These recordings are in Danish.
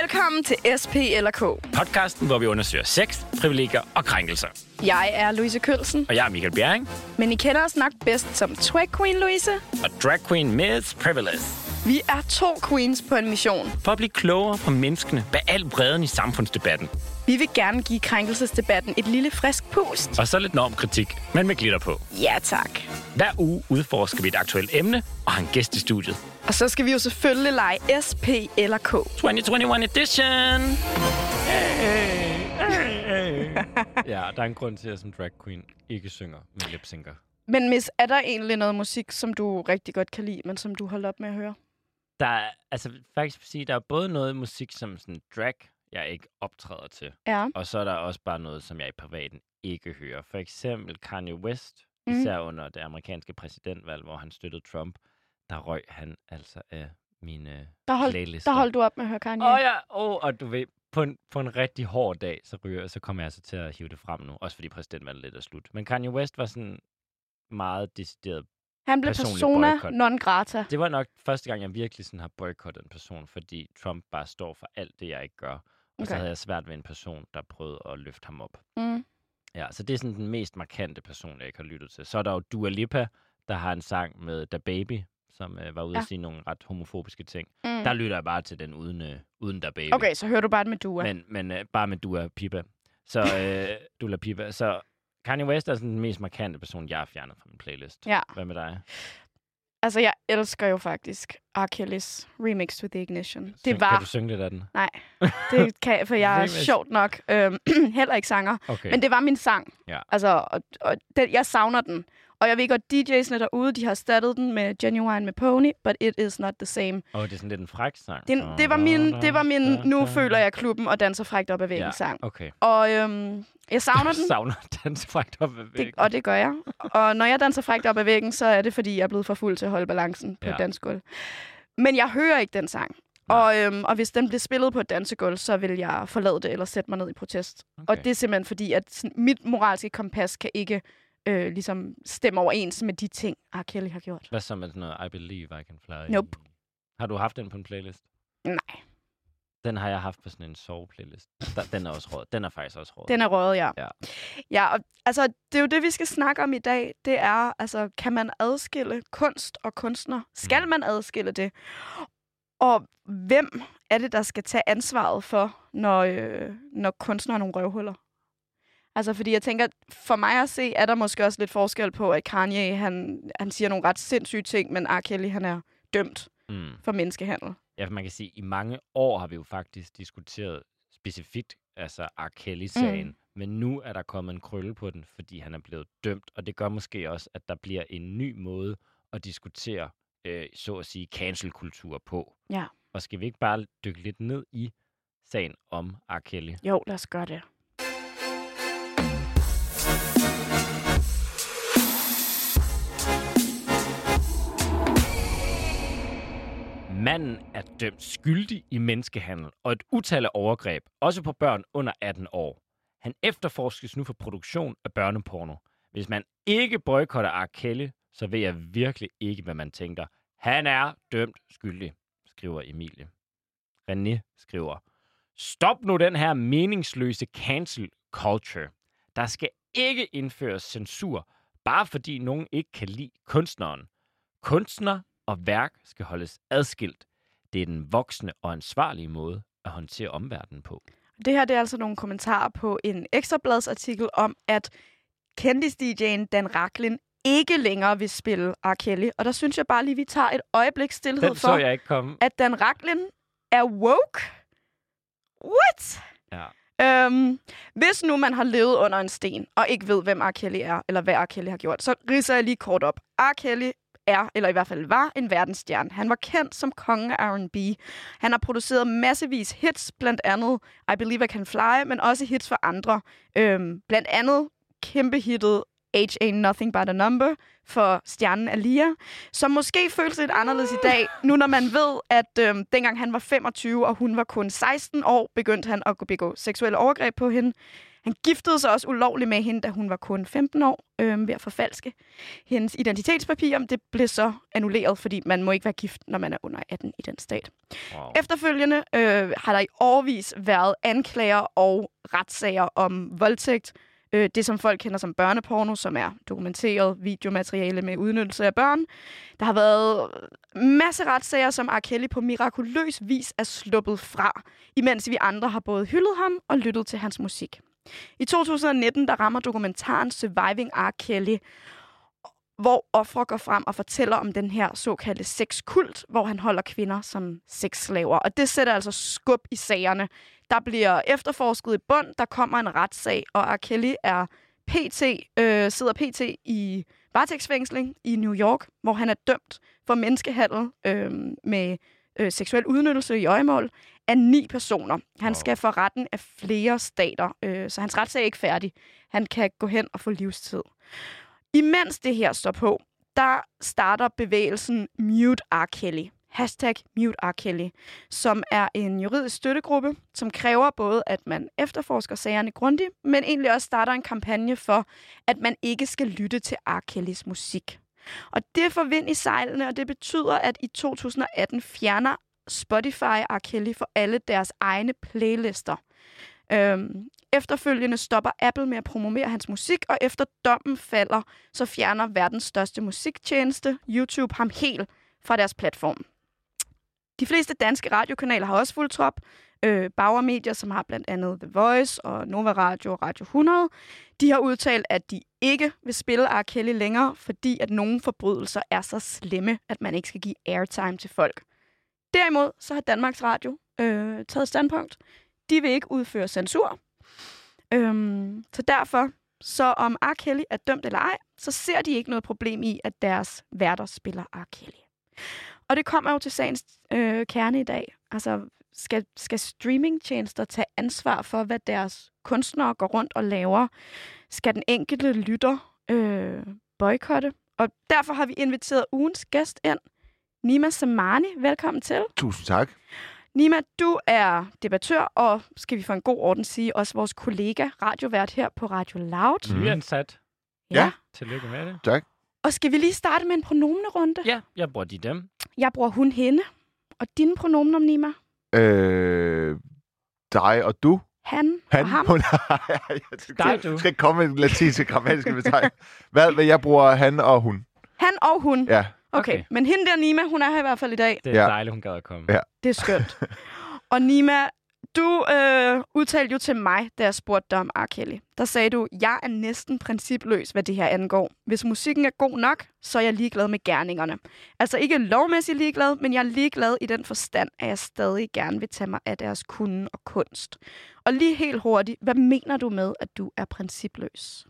Velkommen til SP eller K. Podcasten, hvor vi undersøger sex, privilegier og krænkelser. Jeg er Louise Kølsen, Og jeg er Michael Bjerring, men I kender os nok bedst som Twag Queen Louise. og drag queen Miss Privilege. Vi er to queens på en mission. For at blive klogere på menneskene bag al bredden i samfundsdebatten. Vi vil gerne give krænkelsesdebatten et lille frisk pust. Og så lidt normkritik, men med glitter på. Ja tak. Hver uge udforsker vi et aktuelt emne og har en gæst i studiet. Og så skal vi jo selvfølgelig lege SP eller K. 2021 edition! Ja, der er en grund til, at jeg som drag queen ikke synger med lipsynker. Men Miss, er der egentlig noget musik, som du rigtig godt kan lide, men som du holdt op med at høre? Der er, altså faktisk sige, der er både noget musik som sådan drag, jeg ikke optræder til. Ja. Og så er der også bare noget, som jeg i privaten ikke hører. For eksempel Kanye West, Mm. især under det amerikanske præsidentvalg, hvor han støttede Trump, der røg han altså af mine Der holdt, playlister. der holdt du op med at høre Kanye. Åh oh, ja, oh, og du ved, på en, på en rigtig hård dag, så, ryger, så kommer jeg altså til at hive det frem nu. Også fordi præsidentvalget lidt er slut. Men Kanye West var sådan meget decideret. Han blev persona boykot. non grata. Det var nok første gang, jeg virkelig sådan har boykottet en person, fordi Trump bare står for alt det, jeg ikke gør. Og okay. så Okay. havde jeg svært ved en person, der prøvede at løfte ham op. Mm. Ja, så det er sådan den mest markante person, jeg ikke har lyttet til. Så er der jo Dua Lipa, der har en sang med Da Baby, som øh, var ude Ja. at sige nogle ret homofobiske ting. Mm. Der lytter jeg bare til den uden, øh, uden Da Baby. Okay, så hører du bare det med Dua. Men, men øh, bare med Dua Pipa. Så øh, Dua Pipa. Så Kanye West er sådan den mest markante person, jeg har fjernet fra min playlist. Ja. Hvad med dig? Altså, jeg elsker jo faktisk R. Kelly's Remix with the Ignition. Det Syng- var... Kan du synge lidt af den? Nej, det kan jeg, for jeg er sjovt nok øhm, heller ikke sanger. Okay. Men det var min sang. Ja. Altså, og, og den, jeg savner den. Og jeg ved godt, DJ'sne derude, de har erstattet den med Genuine med Pony, but it is not the same. Åh, oh, det er sådan lidt en fræk sang. Det, det var min, det var min nu føler jeg klubben og danser frækt op ad væggen Ja, sang. okay. Og øhm, jeg savner den, Savner danse frækt op ad det, væggen. og det gør jeg. Og når jeg danser frækt op ad væggen, så er det, fordi jeg er blevet for fuld til at holde balancen på Ja. et dansegulv. Men jeg hører ikke den sang. Og, øhm, og hvis den bliver spillet på et dansegulv, så vil jeg forlade det eller sætte mig ned i protest. Okay. Og det er simpelthen fordi, at sådan, mit moralske kompas kan ikke øh, ligesom stemme overens med de ting, R. Kelly har gjort. Hvad så med sådan noget I Believe I Can Fly? Nope. Har du haft den på en playlist? Nej, Den har jeg haft på sådan en soveplaylist. Den er også råd. Den er faktisk også råd. den er røget, ja. Ja. Ja, og altså, det er jo det, vi skal snakke om i dag. Det er, altså, kan man adskille kunst og kunstner? Skal Mm. man adskille det? Og hvem er det, der skal tage ansvaret for, når, øh, når kunstnere er nogle røvhuller? Altså, fordi jeg tænker, for mig at se, er der måske også lidt forskel på, at Kanye, han, han siger nogle ret sindssyge ting, men R. Kelly, han er dømt Mm. for menneskehandel. Ja, for man kan sige, at i mange år har vi jo faktisk diskuteret specifikt altså R. Kelly-sagen. Mm. Men nu er der kommet en krølle på den, fordi han er blevet dømt. Og det gør måske også, at der bliver en ny måde at diskutere, øh, så at sige, cancel-kultur på. Ja. Og skal vi ikke bare dykke lidt ned i sagen om R. Kelly? Jo, lad os gøre det. Manden er dømt skyldig i menneskehandel og et utal af overgreb, også på børn under 18 år. Han efterforskes nu for produktion af børneporno. Hvis man ikke boykotter R. Kelly, så ved jeg virkelig ikke, hvad man tænker. Han er dømt skyldig, skriver Emilie. René skriver, Stop nu den her meningsløse cancel culture. Der skal ikke indføres censur, bare fordi nogen ikke kan lide kunstneren. Kunstner og værk skal holdes adskilt. Det er den voksne og ansvarlige måde at håndtere omverdenen på. Det her det er altså nogle kommentarer på en ekstrabladsartikel om, at kendis-DJ'en Dan Raklin ikke længere vil spille R. Kelly. Og der synes jeg bare lige, vi tager et øjeblik stillhed Den for, jeg ikke komme. at Dan Raklin er woke. What? Ja. Øhm, hvis nu man har levet under en sten, og ikke ved, hvem R. Kelly er, eller hvad R. Kelly har gjort, så ridser jeg lige kort op. R. Kelly er, eller i hvert fald var, en verdensstjerne. Han var kendt som kongen af R&B. Han har produceret massevis hits, blandt andet I Believe I Can Fly, men også hits for andre. Øhm, blandt andet kæmpe hittet Age Ain't Nothing But A Number for stjernen Alia, som måske føles lidt anderledes i dag, nu når man ved, at øhm, dengang han var 25, og hun var kun 16 år, begyndte han at begå seksuelle overgreb på hende. Han giftede sig også ulovligt med hende, da hun var kun 15 år, øh, ved at forfalske hendes identitetspapirer. Det blev så annulleret, fordi man må ikke være gift, når man er under 18 i den stat. Wow. Efterfølgende øh, har der i årvis været anklager og retssager om voldtægt. Øh, det, som folk kender som børneporno, som er dokumenteret videomateriale med udnyttelse af børn. Der har været masse retssager, som R. Kelly på mirakuløs vis er sluppet fra, imens vi andre har både hyldet ham og lyttet til hans musik. I 2019 der rammer dokumentaren Surviving R. Kelly, hvor ofre går frem og fortæller om den her såkaldte sexkult, hvor han holder kvinder som sexslaver. Og det sætter altså skub i sagerne. Der bliver efterforsket i bund, der kommer en retssag, og R. Kelly er PT, øh, sidder PT i varetægtsfængsling i New York, hvor han er dømt for menneskehandel øh, med øh, seksuel udnyttelse i øjemål af ni personer. Han Wow. skal for retten af flere stater, øh, så hans retssag er ikke færdig. Han kan gå hen og få livstid. Imens det her står på, der starter bevægelsen Mute R. Kelly. Hashtag Mute R. Kelly, som er en juridisk støttegruppe, som kræver både, at man efterforsker sagerne grundigt, men egentlig også starter en kampagne for, at man ikke skal lytte til R. Kellys musik. Og det får vind i sejlene, og det betyder, at i 2018 fjerner Spotify R. Kelly for alle deres egne playlister. Øhm, efterfølgende stopper Apple med at promovere hans musik, og efter dommen falder, så fjerner verdens største musiktjeneste, YouTube, ham helt fra deres platform. De fleste danske radiokanaler har også fuldt trop. Øh, Bauer Media, som har blandt andet The Voice og Nova Radio og Radio 100, de har udtalt, at de ikke vil spille R. Kelly længere, fordi at nogle forbrydelser er så slemme, at man ikke skal give airtime til folk. Derimod så har Danmarks Radio øh, taget standpunkt. De vil ikke udføre censur. Øhm, så derfor, så om R. Kelly er dømt eller ej, så ser de ikke noget problem i, at deres værter spiller R. Kelly. Og det kommer jo til sagens øh, kerne i dag. Altså, skal, skal streamingtjenester tage ansvar for, hvad deres kunstnere går rundt og laver? Skal den enkelte lytter øh, boykotte? Og derfor har vi inviteret ugens gæst ind, Nima Samani. Velkommen til. Tusind tak. Nima, du er debattør, og skal vi for en god orden sige, også vores kollega, radiovært her på Radio Loud. Mhm. Nyansat. Ja. Tillykke med det. Og skal vi lige starte med en pronomenerunde? Ja, jeg bruger de dem. Jeg bruger hun, hende. Og dine pronomener, Nima? Øh, dig og du. Han, Han. og ham. Hun, Dig, du. skal komme med en latinske grammatiske betegning. Hvad, hvad jeg bruger han og hun. Han og hun. Ja. Okay. Okay. Men hende der, Nima, hun er her i hvert fald i dag. Det er Ja. dejligt, hun gad at komme. Ja. Det er skønt. og Nima, du øh, udtalte jo til mig, da jeg spurgte dig om R. Kelly. Der sagde du, jeg er næsten principløs, hvad det her angår. Hvis musikken er god nok, så er jeg ligeglad med gerningerne. Altså ikke lovmæssigt ligeglad, men jeg er ligeglad i den forstand, at jeg stadig gerne vil tage mig af deres kunde og kunst. Og lige helt hurtigt, hvad mener du med, at du er principløs?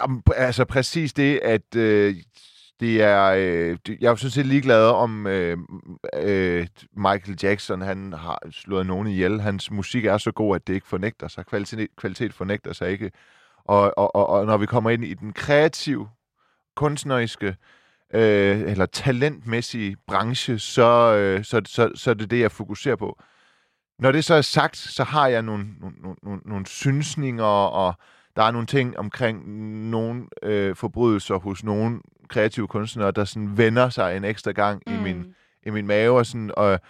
Jamen, Altså præcis det, at øh, det er... Øh, det- jeg er jo sådan set ligeglad om øh, øh, Michael Jackson, han har slået nogen ihjel. Hans musik er så god, at det ikke fornægter sig. Kvalitet, kvalitet fornægter sig ikke. Og, og, og, og når vi kommer ind i den kreative, kunstneriske øh, eller talentmæssige branche, så, øh, så, så, så er det det, jeg fokuserer på. Når det så er sagt, så har jeg nogle, nogle, nogle- nogle, nogle synsninger, og der er nogle ting omkring nogle øh, forbrydelser hos nogle kreative kunstnere, der sådan vender sig en ekstra gang mm. i, min, i min mave. Og, sådan, og,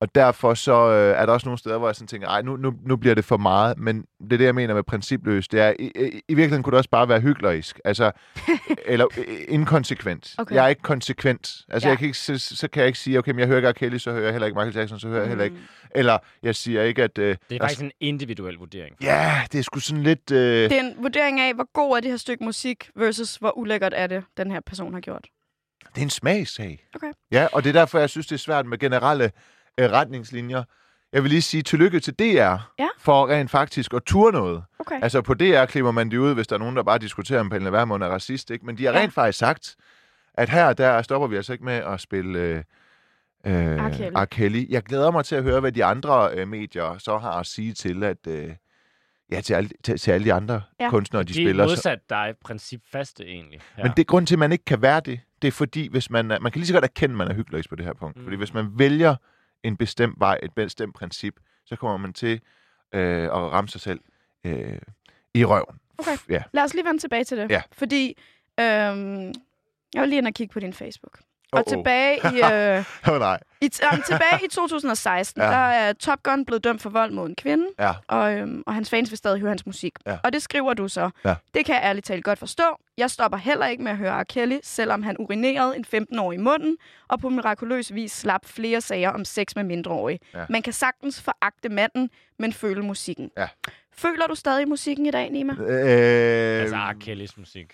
og derfor så øh, er der også nogle steder, hvor jeg sådan tænker, ej, nu, nu, nu bliver det for meget. Men det er det, jeg mener med principløs. Det er, i, i, i virkeligheden kunne det også bare være hyklerisk. Altså, eller øh, inkonsekvent. Okay. Jeg er ikke konsekvent. Altså, Ja. jeg kan ikke, så, så kan jeg ikke sige, okay, men jeg hører ikke R. Kelly, så hører jeg heller ikke Michael Jackson, så hører jeg heller ikke. Eller jeg siger ikke, at... Øh, Det er der- faktisk en individuel vurdering. Ja, det er sgu sådan lidt... Øh, Det er en vurdering af, hvor god er det her stykke musik, versus hvor ulækkert er det, den her person har gjort. Det er en smagssag. Okay. Ja, og det er derfor, jeg synes, det er svært med generelle øh, retningslinjer. Jeg vil lige sige tillykke til DR Ja. for rent faktisk at ture noget. Okay. Altså på DR klipper man det ud, hvis der er nogen, der bare diskuterer, om Pernille Vermund er racist. Ikke? Men de har Ja. rent faktisk sagt, at her der stopper vi altså ikke med at spille øh, øh, R. Kelly. R. Kelly. Jeg glæder mig til at høre, hvad de andre øh, medier så har at sige til, at øh, ja, til, alle, til, til alle de andre Ja. kunstnere, de, De spiller. er Så, modsat dig principfaste egentlig. Ja. Men det grund til, at man ikke kan være det, det er fordi, hvis man, er, man kan lige så godt erkende, at man er hyggelig på det her punkt. Mm. Fordi hvis man vælger en bestemt vej, et bestemt princip, så kommer man til øh, at ramme sig selv øh, i røven. Okay. Ja. Lad os lige vende tilbage til det. Ja. Fordi øhm, jeg vil lige ind og kigge på din Facebook. Og Oh-oh. tilbage i, øh, oh, nej. i, um, tilbage i 2016, Ja. ja. der er Top Gun blevet dømt for vold mod en kvinde, Ja. og, øhm, og hans fans vil stadig høre hans musik. Ja. Og det skriver du så. Ja. Det kan jeg ærligt talt godt forstå. Jeg stopper heller ikke med at høre R. Kelly, selvom han urinerede en 15-årig i munden, og på mirakuløs vis slap flere sager om sex med mindreårige. Ja. Man kan sagtens foragte manden, men føle musikken. Ja. Føler du stadig musikken i dag, Nima? Øh, Altså R. Kellys musik.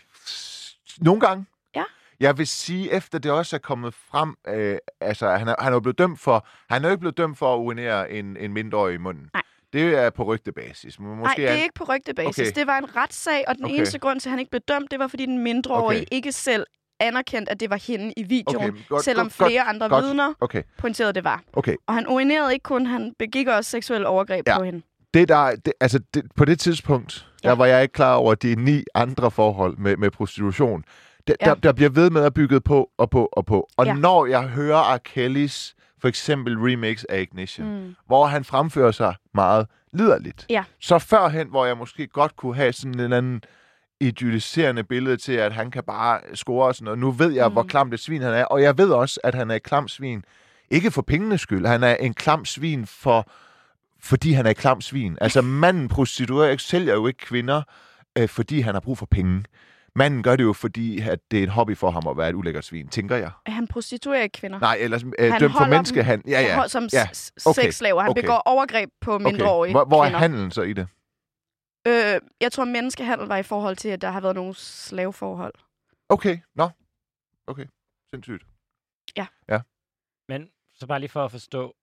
Nogle gange. Ja. Jeg vil sige, efter det også er kommet frem, øh, altså han er, han er jo blevet dømt for, han er jo ikke blevet dømt for at urinere en, en mindreårig i munden. Nej. Det er på rygtebasis. Men Nej, Måske det er han- ikke på rygtebasis. Okay. Det var en retssag, og den Okay. eneste grund til, at han ikke blev dømt, det var, fordi den mindreårige Okay. ikke selv anerkendt, at det var hende i videoen, Okay, godt, selvom godt, flere godt, andre godt. vidner Okay, pointerede, at det var. okay. Og han urinerede ikke kun, han begik også seksuelle overgreb Ja. på hende. Det der, det, altså det, på det tidspunkt. Ja. der var jeg ikke klar over de ni andre forhold med, med prostitution. Det, Ja. der, der bliver ved med at bygge på og på og på. Og ja. Når jeg hører R. Kellys for eksempel remix af Ignition, mm. Hvor han fremfører sig meget liderligt, Ja. så førhen, hvor jeg måske godt kunne have sådan en eller anden idylliserende billede til, at han kan bare score og sådan noget. Nu ved jeg, mm. hvor klamt et svin han er, og jeg ved også, at han er et klamt svin. Ikke for pengenes skyld. Han er en klam svin for fordi han er et klamt svin. Altså, manden prostituerer ikke, sælger jo ikke kvinder, øh, fordi han har brug for penge. Manden gør det jo, fordi at det er en hobby for ham at være et ulækkert svin, tænker jeg. Han prostituerer ikke kvinder. Nej, ellers øh, Han dømt for menneskehandel. Ja, ja. Hold- Som ja. Okay. sexslaver. Han Okay. begår overgreb på mindreårige Hvor, hvor er kvinder. handlen så i det? Øh, jeg tror, menneskehandel var i forhold til, at der har været nogle slaveforhold. Okay, nå. Okay, sindssygt. Men så bare lige for at forstå,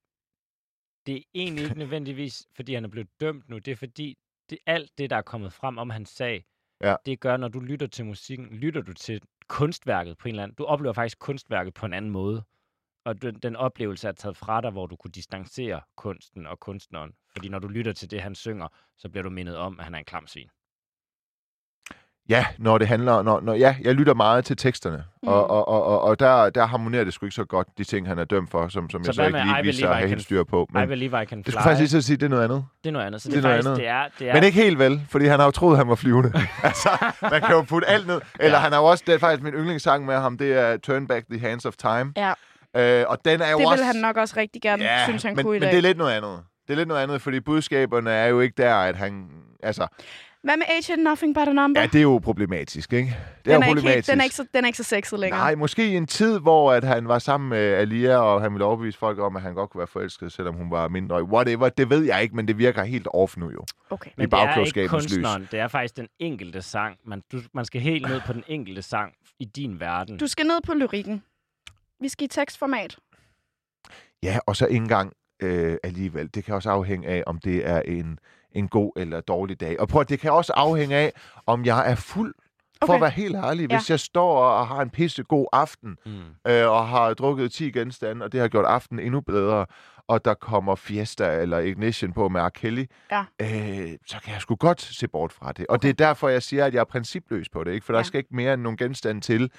det er egentlig ikke nødvendigvis, fordi han er blevet dømt nu. Det er fordi, det, alt det, der er kommet frem om hans sag, Ja. det gør, når du lytter til musikken, lytter du til kunstværket på en eller anden... Du oplever faktisk kunstværket på en anden måde. Og den, den oplevelse er taget fra dig, hvor du kunne distancere kunsten og kunstneren. Fordi når du lytter til det, han synger, så bliver du mindet om, at han er en klam svin. Ja, når det handler... Når, når, ja, jeg lytter meget til teksterne, mm. og, og, og, og, og der, der harmonerer det sgu ikke så godt, de ting, han er dømt for, som, som Så jeg så ikke lige I viser at I have Can- helt styr på. Men, I Men believe I can fly. det skulle faktisk lige så sige, det er noget andet. Det er noget andet. Så Det det, er noget faktisk, andet. det er, det er, Men ikke helt vel, fordi han har jo troet, han var flyvende. altså, man kan jo putte alt ned. Eller Ja. han har jo også, det er faktisk min yndlingssang med ham, det er Turn Back the Hands of Time. Ja. Øh, og den er jo Det også... ville han nok også rigtig gerne ja, synes, han men, kunne i men dag. det er lidt noget andet. Det er lidt noget andet, fordi budskaberne er jo ikke der, at han... Altså, Hvad med Agent Nothing But A Number? ja, det er jo problematisk, ikke? Det er den, er ikke problematisk. helt, den, er ikke så, den er ikke så sexet længere. Nej, måske i en tid, hvor at han var sammen med Alia, og han ville overbevise folk om, at han godt kunne være forelsket, selvom hun var mindre. Whatever, det ved jeg ikke, men det virker helt off nu jo. Okay. Men i det er ikke bagklogskabens lys. kunstneren, det er faktisk den enkelte sang. Man, du, man skal helt ned på den enkelte sang i din verden. Du skal ned på lyrikken. Vi skal i tekstformat. Ja, og så ikke engang øh, alligevel. Det kan også afhænge af, om det er en, en god eller dårlig dag. Og prøv at det kan også afhænge af, om jeg er fuld. For Okay. at være helt ærlig, Ja. hvis jeg står og har en pissegod aften, Mm. øh, og har drukket 10 genstande, og det har gjort aftenen endnu bedre, og der kommer Fiesta eller Ignition på med R. Kelly, Ja. øh, så kan jeg sgu godt se bort fra det. Og det er derfor, jeg siger, at jeg er principløs på det, ikke? for der Ja. skal ikke mere end nogle genstande til,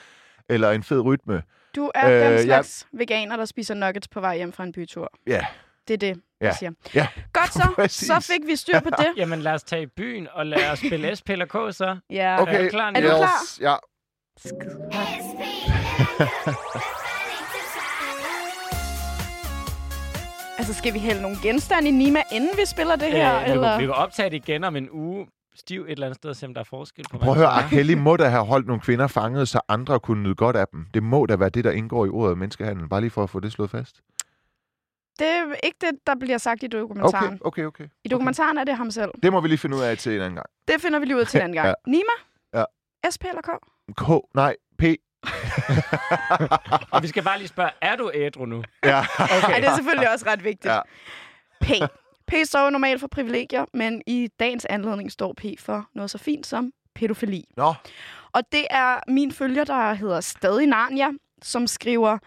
eller en fed rytme. Du er Øh, den jeg- slags veganer, der spiser nuggets på vej hjem fra en bytur. Ja, Det er det, Ja. jeg siger. Ja. Godt så. Præcis. Så fik vi styr på det. Jamen lad os tage i byen, og lad os spille SP eller K så. Ja. okay. Er du klar, Er du klar? Ja. Altså, skal vi hælde nogle genstande i Nima, inden vi spiller det her? Øh, vi, eller? kan, vi kan optage det igen om en uge. Stiv et eller andet sted og se, om der er forskel på Prøv at høre, R. Kelly må da have holdt nogle kvinder fanget, så andre kunne nyde godt af dem. Det må da være det, der indgår i ordet menneskehandel. Bare lige for at få det slået fast. Det er ikke det, der bliver sagt i Okay, dokumentaren. okay, okay. I dokumentaren er det ham selv. Det må vi lige finde ud af til en anden gang. Det finder vi lige ud til en anden gang. Ja. Nima? Ja. SP eller K? K, nej, P. Og vi skal bare lige spørge, er du ædru nu? Ja. Okay. Ej, det er selvfølgelig også ret vigtigt. Ja. P. P står jo normalt for privilegier, men i dagens anledning står P for noget så fint som pædofili. Nå, Og det er min følger, der hedder Stadig Narnia, som skriver,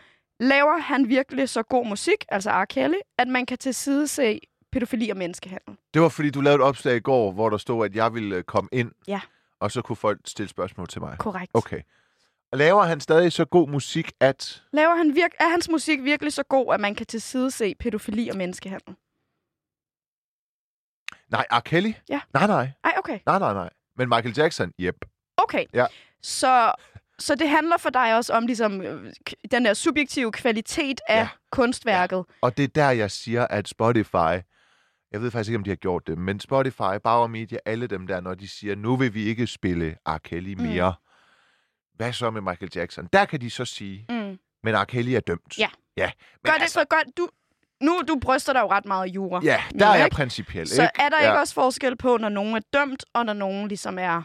laver han virkelig så god musik, altså R. Kelly, at man kan til side se pædofili og menneskehandel? det var fordi, du lavede et opslag i går, hvor der stod, at jeg ville øh, komme ind. Ja. Og så kunne folk stille spørgsmål til mig. Korrekt. Okay. Laver han stadig så god musik, at... Laver han virk- er hans musik virkelig så god, at man kan til side se pædofili og menneskehandel? Nej, R. Kelly? Ja. Nej, nej. Ej, okay. Nej, nej, nej. Men Michael Jackson, yep. Okay. Ja. Så, så det handler for dig også om ligesom, øh, den der subjektive kvalitet af Ja. ja. kunstværket. Og det er der, jeg siger, at Spotify, jeg ved faktisk ikke, om de har gjort det, men Spotify, Bauer Media, alle dem der, når de siger, nu vil vi ikke spille R. Kelly Mm. mere. Hvad så med Michael Jackson? Der kan de så sige, Mm. men R. Kelly er dømt. Ja. ja. Men Gør det for godt. Du, nu du bryster dig jo ret meget af jura. Ja, nu, der er jeg ikke? principiel. Så ikke? er der ja. ikke også forskel på, når nogen er dømt, og når nogen ligesom er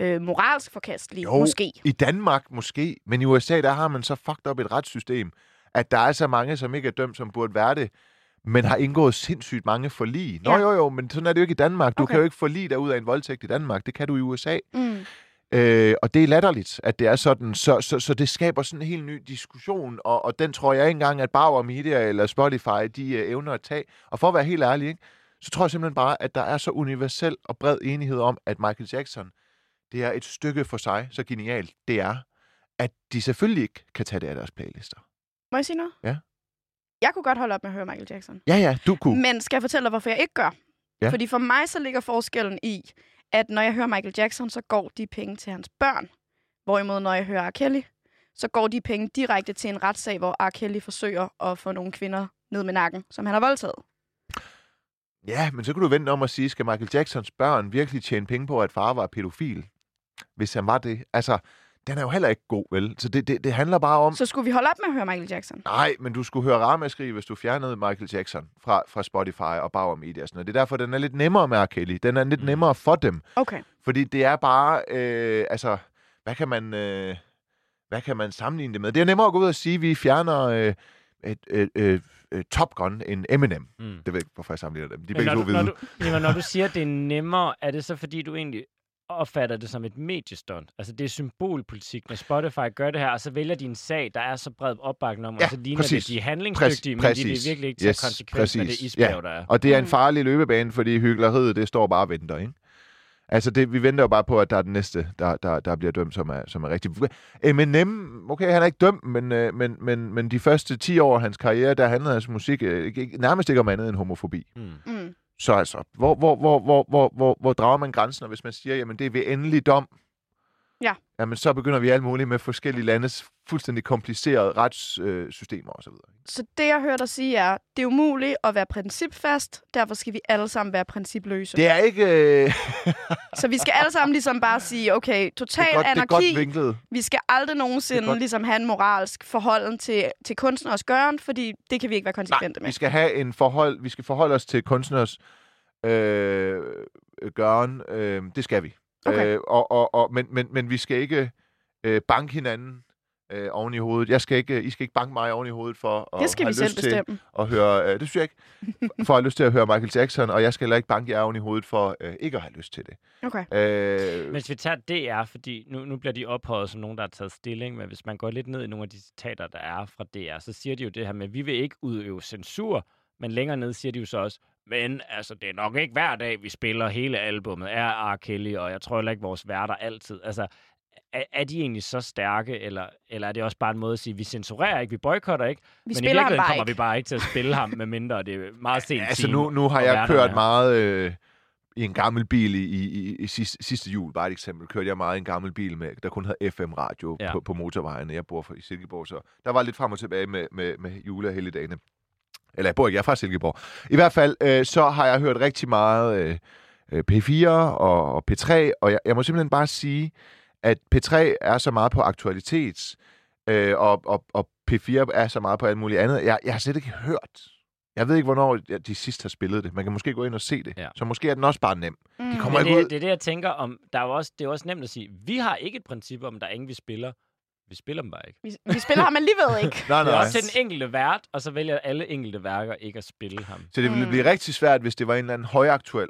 øh, moralsk forkastelige? Jo. Måske. I Danmark måske, men i USA, der har man så fucked op et retssystem, at der er så mange, som ikke er dømt, som burde være det, men har indgået sindssygt mange forlig. Nå Ja. jo jo, men sådan er det jo ikke i Danmark. Du Okay. kan jo ikke forlige dig ud af en voldtægt i Danmark. Det kan du i USA. Mm. Øh, og det er latterligt, at det er sådan. Så, så, så det skaber sådan en helt ny diskussion, og, og den tror jeg ikke engang, at Bauer Media eller Spotify, de øh, evner at tage. Og for at være helt ærlig, ikke, så tror jeg simpelthen bare, at der er så universel og bred enighed om, at Michael Jackson, det er et stykke for sig, så genialt det er, at de selvfølgelig ikke kan tage det af deres playlister. Må jeg sige noget? Ja. Jeg kunne godt holde op med at høre Michael Jackson. Ja, ja, du kunne. Men skal jeg fortælle dig, hvorfor jeg ikke gør? Ja. Fordi for mig så ligger forskellen i, at når jeg hører Michael Jackson, så går de penge til hans børn. Hvorimod når jeg hører R. Kelly, så går de penge direkte til en retssag, hvor R. Kelly forsøger at få nogle kvinder ned med nakken, som han har voldtaget. Ja, men så kunne du vente om at sige, skal Michael Jacksons børn virkelig tjene penge på, at far var pædofil? Hvis han var det. Altså, den er jo heller ikke god, vel? Så det, det, det handler bare om... Så skulle vi holde op med at høre Michael Jackson? Nej, men du skulle høre ramaskrig, hvis du fjernede Michael Jackson fra, fra Spotify og Bauer Media og sådan noget. Det er derfor, den er lidt nemmere med R. Kelly. Den er lidt Mm. nemmere for dem. Okay. Fordi det er bare, øh, altså, hvad kan man, øh, hvad kan man sammenligne det med? Det er nemmere at gå ud og sige, at vi fjerner øh, et, øh, øh, øh, Top Gun end Eminem. Mm. Det ved jeg ikke, hvorfor jeg sammenligner dem. De er Men begge når, to du, når, hvide. du, jamen, når du siger, at det er nemmere, er det så fordi, du egentlig opfatter det som et mediestunt? Altså, det er symbolpolitik, når Spotify gør det her, og så vælger de en sag, der er så bred opbakning om, Ja, og så ligner præcis. det, de er handlingsdygtige, Præcis, men de vil virkelig ikke tage Yes, konsekvensen af det isbjerg, Ja. der er. Og det er en Mm. farlig løbebane, fordi hyggeleriet, det står bare og venter, ikke? Altså, det, vi venter jo bare på, at der er den næste, der, der, der bliver dømt, som er, som er rigtig... Eminem, okay, han er ikke dømt, men, øh, men, men, men de første 10 år af hans karriere, der handlede hans musik øh, ikke- nærmest ikke om andet end homofobi. Mm. Mm. Så altså, hvor, hvor, hvor, hvor, hvor, hvor, hvor drager man grænsen, og hvis man siger, jamen det er ved endelig dom, jamen så begynder vi alt muligt med forskellige landes fuldstændig komplicerede retssystemer osv. Så det, jeg hørte dig sige, er, det er umuligt at være principfast, derfor skal vi alle sammen være principløse. Det er ikke... Øh, Så vi skal alle sammen ligesom bare sige, okay, det total er godt, det er anarki, godt vinklet. vi skal aldrig Det nogensinde godt. ligesom have en moralsk forhold til, til kunstners gøren, fordi det kan vi ikke være konsekvente Vi med. skal have en forhold, vi skal forholde os til kunstners øh, gøren. Øh, det skal vi. Okay. Øh, og, og, og, men, men, men vi skal ikke øh, banke hinanden øh, oven i hovedet. Jeg skal ikke, I skal ikke banke mig oven i hovedet for at Det skal have vi selv lyst til bestemme. at høre... Øh, det synes jeg ikke. For at have lyst til at høre Michael Jackson, og jeg skal heller ikke banke jer oven i hovedet for øh, ikke at have lyst til det. Okay. Øh, Hvis vi tager DR, fordi nu, nu bliver de ophøjet som nogen, der har taget stilling, men hvis man går lidt ned i nogle af de citater, der er fra DR, så siger de jo det her med, at vi vil ikke udøve censur, men længere ned siger de jo så også, men altså, det er nok ikke hver dag, vi spiller hele albummet af R. Kelly, og jeg tror heller ikke, vores værter altid. Altså, er, er de egentlig så stærke, eller, eller er det også bare en måde at sige, vi censurerer ikke, vi boykotter ikke, Vi men i virkeligheden kommer ikke. vi bare ikke til at spille ham, medmindre det er meget sent altså time, nu, nu har jeg kørt er. meget øh, i en gammel bil i, i, i, i sidste, sidste jul, bare et eksempel. Kørte jeg meget i en gammel bil, med, der kun havde FM-radio Ja. ja. på, på motorvejene. Jeg bor for, i Silkeborg, så der var lidt frem og tilbage med, med, med jule- og helligdagene. Eller jeg bor ikke, jeg er fra Silkeborg. I hvert fald, øh, så har jeg hørt rigtig meget øh, øh, P4 og, og P3, og jeg, jeg må simpelthen bare sige, at P3 er så meget på aktualitet, øh, og, og, og P4 er så meget på alt muligt andet. Jeg, jeg har slet ikke hørt. Jeg ved ikke, hvornår de sidst har spillet det. Man kan måske gå ind og se det. Ja. Så måske er den også bare nem. Mm. De kommer Men ikke det, ud. det er det, jeg tænker om. Der er jo også, det er jo også nemt at sige, vi har ikke et princip om, der er ingen, vi spiller. Vi spiller dem bare ikke. Vi, vi spiller ham alligevel ikke. Nej, Det er nej. også til den enkelte vært, og så vælger alle enkelte værker ikke at spille ham. Så det ville Mm. blive rigtig svært, hvis det var en eller anden højaktuel.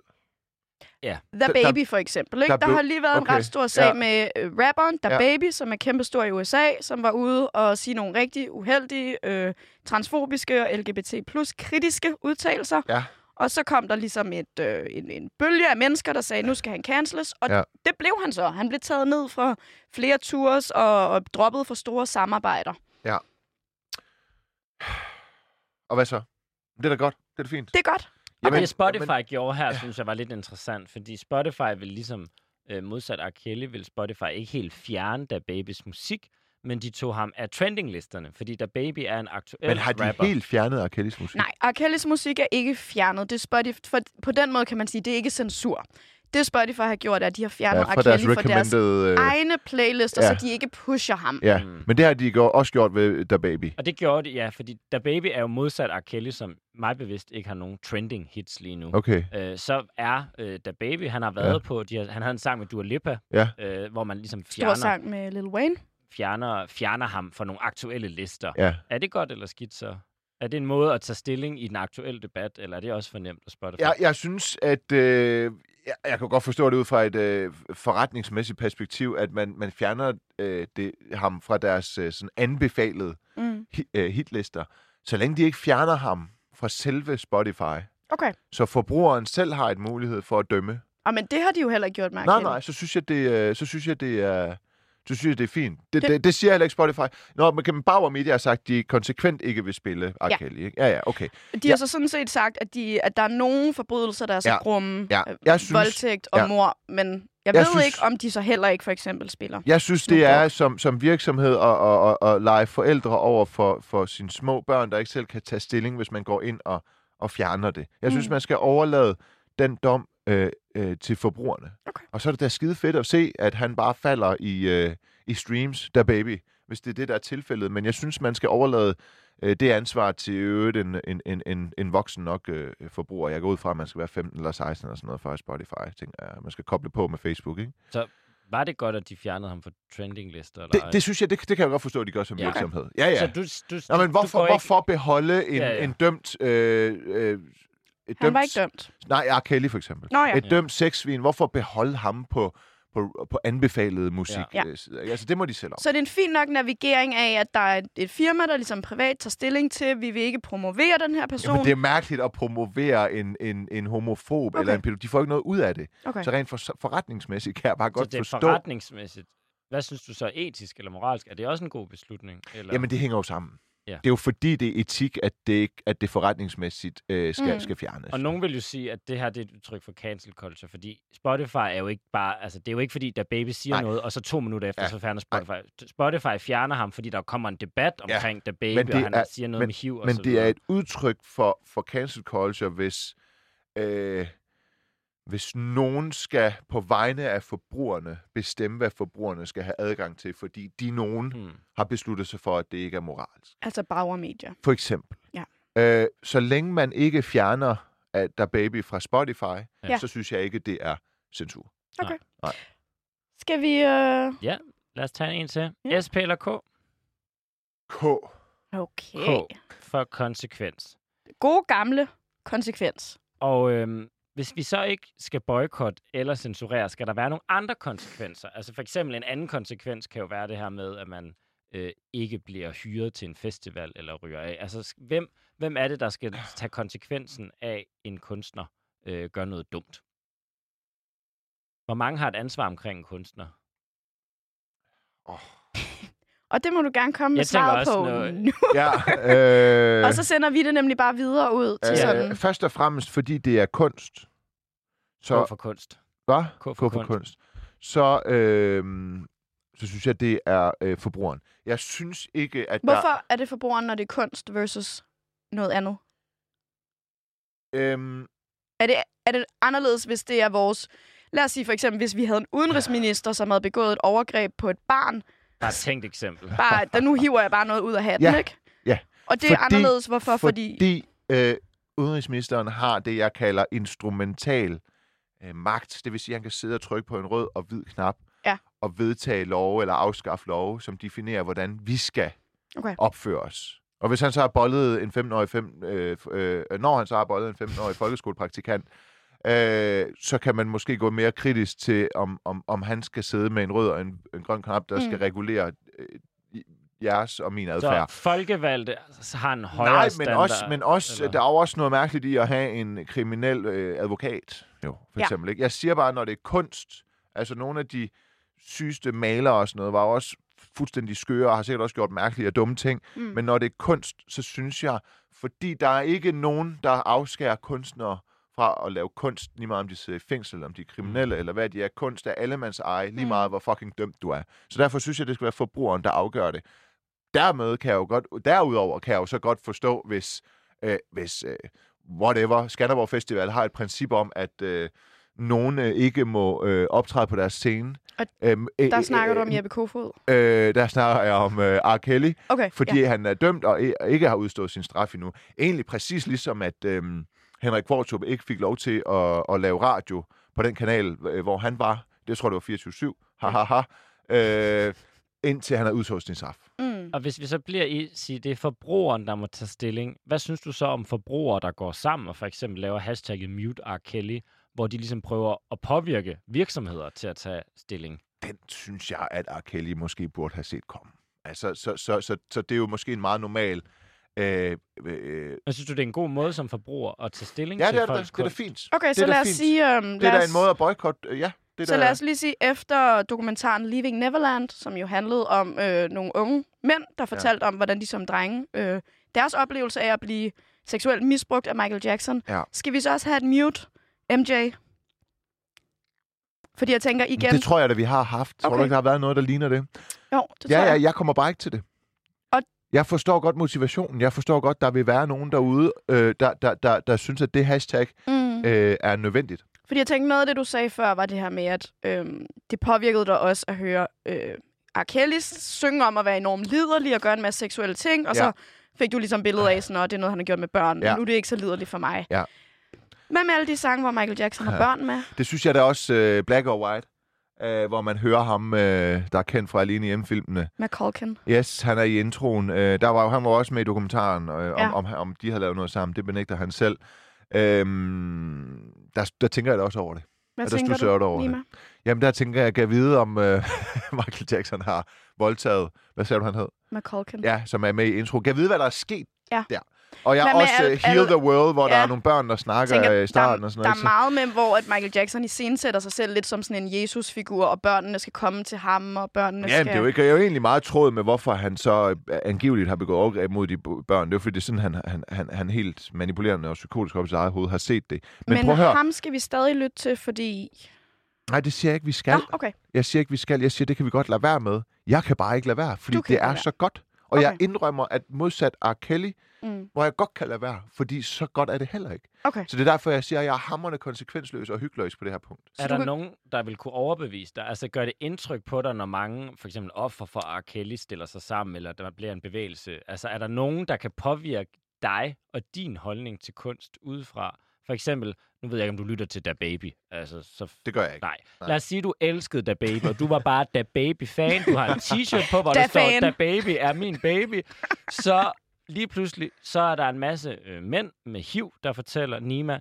The Der- Baby for eksempel. Ikke? der Der, har lige været okay, en ret stor sag ja. med øh, rapperen The Ja. Baby, som er kæmpestor i USA, som var ude og sige nogle rigtig uheldige, øh, transfobiske og LGBT plus kritiske udtalelser. Ja. Og så kom der ligesom et, øh, en, en bølge af mennesker, der sagde, nu skal han canceles. Og Ja. det blev han så. Han blev taget ned fra flere tours og, og droppet for store samarbejder. Og hvad så? Det er da godt. Det er da fint. Det er godt. Og Jamen, det Spotify jamen- gjorde her, synes jeg var lidt interessant, fordi Spotify vil ligesom, øh, modsat R. Kelly, vil Spotify ikke helt fjerne Da Babys musik, men de tog ham af trendinglisterne, fordi Da Baby er en aktuel Men har de rapper. helt fjernet R. Kellys musik? Nej, R. Kellys musik er ikke fjernet. Det er Spotify, for, på den måde kan man sige, det er ikke censur. Det Spotify har gjort, er, at de har fjernet ja, R. fra deres Kelly fra deres recommended... Øh, egne playlister, ja. så de ikke pusher ham. ja, Mm. men det har de også gjort ved Da Baby. Og det gjorde det, ja, fordi Da Baby er jo modsat R. Kelly, som mig bevidst ikke har nogen trending hits lige nu. Okay. Øh, så er øh, Da Baby, han har været Ja. på, de har, han havde en sang med Dua Lipa, Ja. øh, hvor man ligesom Stor fjerner, sang med Lil Wayne. Fjerner, fjerner ham fra nogle aktuelle lister. Ja. Er det godt eller skidt så? Er det en måde at tage stilling i den aktuelle debat, eller er det også for nemt at Spotify? Jeg, jeg synes, at... Øh, jeg, jeg kan godt forstå det ud fra et øh, forretningsmæssigt perspektiv, at man, man fjerner øh, det, ham fra deres øh, sådan anbefalede Mm. hi, øh, hitlister, så længe de ikke fjerner ham fra selve Spotify, Okay. så forbrugeren selv har et mulighed for at dømme. Og men det har de jo heller ikke gjort R. Nej, nej, så synes jeg, det, øh, så synes jeg, det er... Så synes det er fint. Det, Det- det, det, siger heller ikke Spotify. Når man Bauer Media har sagt, at de konsekvent ikke vil spille R. Ja. Kelly. Ikke? Ja, ja, okay. De Ja. har så sådan set sagt, at, de, at der er nogle forbrydelser, der er så Ja. grumme. Ja. øh, Jeg synes- voldtægt og ja. mor, men jeg, Jeg ved synes- ikke, om de så heller ikke for eksempel spiller. Jeg synes, det er som, som virksomhed at, at, at, at lege forældre over for, for sine små børn, der ikke selv kan tage stilling, hvis man går ind og, og fjerner det. Jeg synes, Mm. man skal overlade den dom øh, øh, til forbrugerne. Okay. Og så er det da skide fedt at se, at han bare falder i, øh, i streams, der baby, hvis det er det, der er tilfældet. Men jeg synes, man skal overlade øh, det ansvar til øvrigt en, en, en, en, en voksen nok øh, forbruger. Jeg går ud fra, at man skal være 15 eller 16 eller sådan noget for Spotify. Tænker jeg. Man skal koble på med Facebook, ikke? Var det godt, at de fjernede ham fra trendinglister? Eller Det, det synes jeg, det, det kan jeg godt forstå, at de gør som Ja. virksomhed. Ja, ja. Så du, du, Nå, men du hvorfor, ikke- hvorfor beholde en, Ja, ja, ja. ja. en dømt... Øh, øh, et Han var ikke dømt. Nej, R. Kelly for eksempel. Nå ja. Et Ja. dømt sexsvin. Hvorfor beholde ham på, på, på anbefalede musik? Ja. Ja. Sider? Altså, det må de selv om. Så det er en fin nok navigering af, at der er et, firma, der ligesom privat tager stilling til, vi vil ikke promovere den her person. Jamen, det er mærkeligt at promovere en, en, en homofob Okay. eller en pædofil. De får ikke noget ud af det. Okay. Så rent for, forretningsmæssigt kan jeg bare Så godt det er forstå... forretningsmæssigt. Hvad synes du så, etisk eller moralsk? Er det også en god beslutning? Eller? Jamen, det hænger jo sammen. Ja. Det er jo fordi, det er etik, at det, ikke- at det forretningsmæssigt øh, skal, Mm. skal fjernes. Og nogen vil jo sige, at det her det er et udtryk for cancel culture, fordi Spotify er jo ikke bare, altså det er jo ikke fordi, der baby siger Nej. noget, og så to minutter efter, ja. Ja. så fjerner Spotify. Spotify fjerner ham, fordi der kommer en debat Ja. omkring der baby, Men det og han er- siger noget men- med HIV og Men så det er videre. et udtryk for, for cancel culture, hvis, øh, hvis nogen skal på vegne af forbrugerne bestemme, hvad forbrugerne skal have adgang til, fordi de nogen Hmm. har besluttet sig for, at det ikke er moralsk. Altså Bauer Media. For eksempel. Ja. Øh, så længe man ikke fjerner at der baby fra Spotify, Ja. ja. så synes jeg ikke, det er censur. Skal vi... Øh... Lad os tage en til. Ja. SP eller K? K. Okay. K for konsekvens. God gamle konsekvens. Og øhm, hvis vi så ikke skal boykotte eller censurere, skal der være nogle andre konsekvenser. Altså for eksempel en anden konsekvens kan jo være det her med, at man øh, ikke bliver hyret til en festival eller ryger af. Altså hvem, hvem er det, der skal tage konsekvensen af, en kunstner øh, gør noget dumt? Hvor mange har et ansvar omkring en kunstner? Og det må du gerne komme med Jeg tænker svaret på noget- nu. Ja, øh, Og så sender vi det nemlig bare videre ud til øh, sådan... Først og fremmest, fordi det er kunst. Så... Så, for kunst. hvad? K for, for, for kunst. kunst. Så, øh, så synes jeg, det er øh, forbrugeren. Jeg synes ikke, at der... Hvorfor er det forbrugeren, når det er kunst versus noget andet? Øhm, Er det, er det anderledes, hvis det er vores... Lad os sige for eksempel, hvis vi havde en udenrigsminister, som havde begået et overgreb på et barn. Bare et tænkt eksempel. Bare, der nu hiver jeg bare noget ud af hatten, Ja, ikke? ja. Og det er Fordi- anderledes, hvorfor? Fordi... fordi øh, udenrigsministeren har det, jeg kalder instrumental øh, magt. Det vil sige, at han kan sidde og trykke på en rød og hvid knap Ja. og vedtage love eller afskaffe love, som definerer, hvordan vi skal Okay. opføre os. Og hvis han så har bollet en 15-årig, fem, øh, øh, når han så har bollet en 15-årig folkeskolepraktikant, øh, så kan man måske gå mere kritisk til, om, om, om han skal sidde med en rød og en, en grøn knap, der Mm. skal regulere øh, jeres og min Så adfærd. folkevalgte altså, har en højere Nej, men standard. også, men også eller? der er jo også noget mærkeligt i at have en kriminel øh, advokat, jo, for Ja. eksempel. Ikke? Jeg siger bare, når det er kunst, altså nogle af de sygeste malere og sådan noget, var også fuldstændig skøre og har sikkert også gjort mærkelige og dumme ting. Mm. Men når det er kunst, så synes jeg, fordi der er ikke nogen, der afskærer kunstnere fra at lave kunst, lige meget om de sidder i fængsel, eller om de er kriminelle, eller hvad de er. Kunst er allemands eje, lige Mm. meget hvor fucking dømt du er. Så derfor synes jeg, det skal være forbrugeren, der afgør det. Dermed kan jeg jo godt, derudover kan jeg jo så godt forstå, hvis, øh, hvis øh, whatever, Skanderborg Festival har et princip om, at øh, nogen øh, ikke må øh, optræde på deres scene. Og Øhm, øh, Der snakker du om øh, Jeppe Kofod. Øh, der snakker jeg om øh, R. Kelly, Okay, fordi ja. han er dømt og i- og ikke har udstået sin straf endnu. Egentlig præcis ligesom, at øh, Henrik Kvartrup ikke fik lov til at, at lave radio på den kanal, øh, hvor han var. Det tror jeg, det var 24-7. Ha, ha, ha. Øh, indtil han har udstået sin straf. Mm. Og hvis vi så bliver i, sige, det er forbrugeren, der må tage stilling. Hvad synes du så om forbrugere, der går sammen og for eksempel laver hashtagget Mute R. Kelly, hvor de ligesom prøver at påvirke virksomheder til at tage stilling? Den synes jeg, at R. Kelly måske burde have set komme. Altså, så, så, så, så det er jo måske en meget normal... Øh, øh, Men synes du, det er en god måde som forbruger at tage stilling ja, til det er, det, folks det er da fint. Okay, det så lad os fint. sige... Um, Det lad er da os, en måde at boykotte. øh, Ja, det Så da, lad os lige sige, efter dokumentaren Leaving Neverland, som jo handlede om øh, nogle unge mænd, der fortalte ja. om, hvordan de som drenge, øh, deres oplevelse af at blive seksuelt misbrugt af Michael Jackson. Ja. Skal vi så også have et mute, MJ? Fordi jeg tænker igen... Det tror jeg da, vi har haft. Tror Okay. du ikke, der har været noget, der ligner det? jo, det Ja, tror ja, jeg. jeg kommer bare ikke til det. Jeg forstår godt motivationen. Jeg forstår godt, der vil være nogen derude, øh, der, der, der, der synes, at det hashtag Mm. øh, er nødvendigt. Fordi jeg tænkte, noget af det, du sagde før, var det her med, at øhm, det påvirkede dig også at høre øh, R. Kelly synge om at være enormt liderlig og gøre en masse seksuelle ting, og Ja. så fik du ligesom billedet af, sådan, at det er noget, han har gjort med børn. Ja. Nu er det ikke så liderligt for mig. Ja. Hvad med alle de sange, hvor Michael Jackson har børn med? Det synes jeg da også øh, Black or White, øh, hvor man hører ham, øh, der er kendt fra Alene Hjemme-filmene. Med Culkin. Yes, han er i introen. Øh, der var, han var også med i dokumentaren, øh, om, Ja. om, om de havde lavet noget sammen. Det benægter han selv. Øhm, der, der tænker jeg da også over det. Hvad der tænker du, over det. Nima? Jamen, der tænker jeg, at jeg vide, om øh, Michael Jackson har voldtaget, hvad sagde du, han hed? Med Culkin. Ja, som er med i intro. Kan jeg vide, hvad der er sket Ja. der? Og jeg har også al- al, Heal al- the World, hvor ja. der er nogle børn, der snakker tænker, øh, i starten der, og sådan der noget. er meget med, hvor at Michael Jackson i scenen sætter sig selv lidt som sådan en Jesus-figur, og børnene skal komme til ham, og børnene Ja, skal... det er jo, ikke, det er jo egentlig meget tråd med, hvorfor han så øh, angiveligt har begået overgreb mod de børn. Det er jo fordi, det er sådan, han, han, han, han helt manipulerende og psykotisk op i sit eget hoved har set det. Men, Men prøv at høre. ham skal vi stadig lytte til, fordi... Nej, det siger jeg ikke, vi skal. Nå, okay. Jeg siger ikke, vi skal. Jeg siger, det kan vi godt lade være med. Jeg kan bare ikke lade være, fordi det er så godt. Og Okay. jeg indrømmer, at modsat R. Kelly, Mm. hvor jeg godt kan lade være, fordi så godt er det heller ikke. Okay. Så det er derfor, jeg siger, at jeg er hammerende konsekvensløs og hyggelig på det her punkt. Er der kan- nogen, der vil kunne overbevise dig? Altså gør det indtryk på dig, når mange, for eksempel offer for R. Kelly, stiller sig sammen, eller der bliver en bevægelse? Altså er der nogen, der kan påvirke dig og din holdning til kunst udefra? For eksempel, nu ved jeg ikke, om du lytter til Da Baby. Altså, så Det gør jeg ikke. Nej. Nej. Lad os sige, du elskede Da Baby, og du var bare Da Baby-fan. Du har en t-shirt på, hvor der står. Da Baby er min baby. Så lige pludselig, så er der en masse øh, mænd med HIV, der fortæller Nima,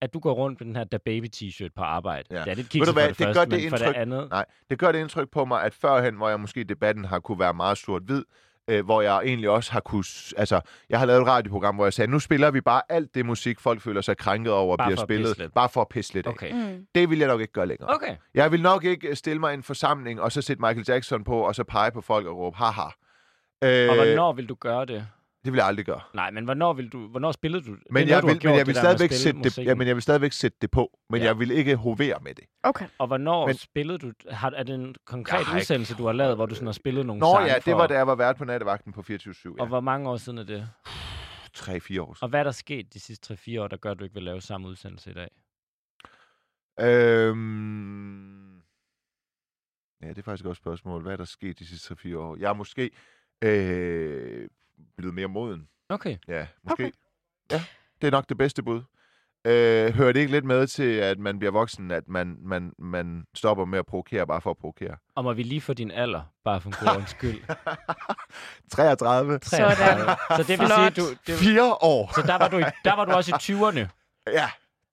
at du går rundt med den her Da Baby t-shirt på arbejde. Ja. Det er lidt kikset for hvad, det, det første, gør det men for det indtryk- andet... Nej, det gør det indtryk på mig, at førhen, hvor jeg måske i debatten har kunne være meget sort-hvid, øh, hvor jeg egentlig også har kunne... Altså, jeg har lavet et radioprogram, hvor jeg sagde, nu spiller vi bare alt det musik, folk føler sig krænket over, Bare bliver spillet. Bare for at pisse lidt af. Okay. Mm. Det vil jeg nok ikke gøre længere. Okay. Jeg vil nok ikke stille mig i en forsamling, og så sætte Michael Jackson på, og så pege på folk og råbe, haha. Øh, Og hvornår vil du gøre det? Det vil jeg aldrig gøre. Nej, men hvornår, vil du, hvornår spillede du? Men jeg, du vil, men jeg vil stadigvæk sætte det, ja, men jeg vil stadigvæk sætte det på, men Ja. jeg vil ikke hovere med det. Okay. Og hvornår Men- spillede du? Har, er det en konkret har ikke- udsendelse, du har lavet, hvor du sådan har spillet nogle Nå sange ja, det for... var da jeg var vært på nattevagten på 24-7. Og Ja. hvor mange år siden er det? 3-4 år Og siden. hvad er der sket de sidste 3-4 år, der gør, at du ikke vil lave samme udsendelse i dag? Øhm... Ja, det er faktisk et godt spørgsmål. Hvad er der sket de sidste 3-4 år? Jeg er måske øh, blevet mere moden. Okay. Ja, måske. Okay. Ja, det er nok det bedste bud. Øh, hører det ikke lidt med til, at man bliver voksen, at man, man, man stopper med at provokere bare for at provokere? Og må vi lige få din alder, bare for en god skyld? 33. 33. Så det vil sige, du... Det, 4 år. så der var, du, i- der var du også i 20'erne. Ja.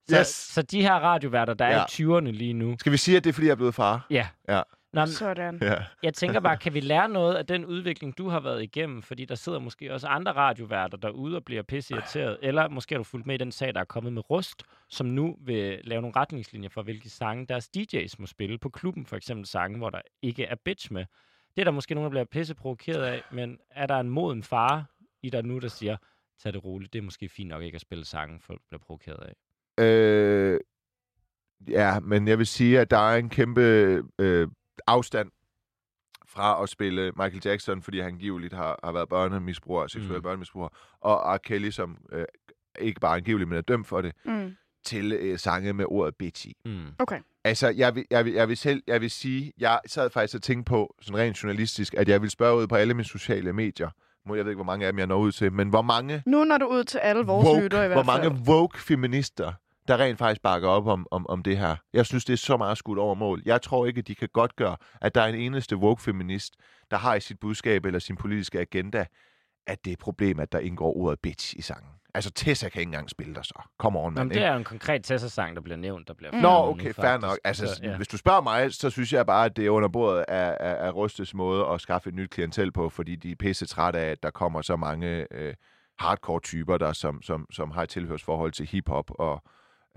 Så, Yes. så de her radioværter, der er Ja. i 20'erne lige nu. Skal vi sige, at det er, fordi jeg er blevet far? Ja. Ja. Nå, Sådan. Ja. jeg tænker bare, kan vi lære noget af den udvikling, du har været igennem? Fordi der sidder måske også andre radioværter derude og bliver pisseirriteret. Eller måske har du fulgt med i den sag, der er kommet med Rust, som nu vil lave nogle retningslinjer for, hvilke sange deres DJ's må spille på klubben. For eksempel sange, hvor der ikke er bitch med. Det er der måske nogen, der bliver pisse provokeret af, men er der en moden far i dig nu, der siger, tag det roligt, det er måske fint nok ikke at spille sange, folk bliver provokeret af? Øh, ja, men jeg vil sige, at der er en kæmpe øh, afstand fra at spille Michael Jackson, fordi han givetligt har, har været børnemisbruger, seksuel Mm. børnemisbruger, og R. Kelly, som øh, ikke bare angiveligt, men er dømt for det, Mm. til øh, sange med ordet bitch i. Mm. Okay. Altså, jeg vil, jeg, vil, jeg vil selv, jeg vil sige, jeg sad faktisk og tænkte på, sådan rent journalistisk, at jeg vil spørge ud på alle mine sociale medier. Må- Jeg ved ikke, hvor mange af dem jeg når ud til, men hvor mange Nu når du ud til alle vores woke, lyttere i hvor hvert fald. mange woke feminister, der rent faktisk bakker op om, om, om det her. Jeg synes, det er så meget skudt over mål. Jeg tror ikke, at de kan godt gøre, at der er en eneste woke feminist, der har i sit budskab eller sin politiske agenda, at det er et problem, at der indgår ordet bitch i sangen. Altså, Tessa kan ikke engang spille der så. Kom on, Nå, mand. men det er jo en konkret Tessa-sang, der bliver nævnt, der bliver Mm. Nå, nu, okay, fair nok. Altså, Så, ja. hvis du spørger mig, så synes jeg bare, at det er under bordet af, af, af Rystes måde at skaffe et nyt klientel på, fordi de er pisse trætte af, at der kommer så mange øh, hardcore-typer, der som, som, som har et tilhørsforhold til hiphop og,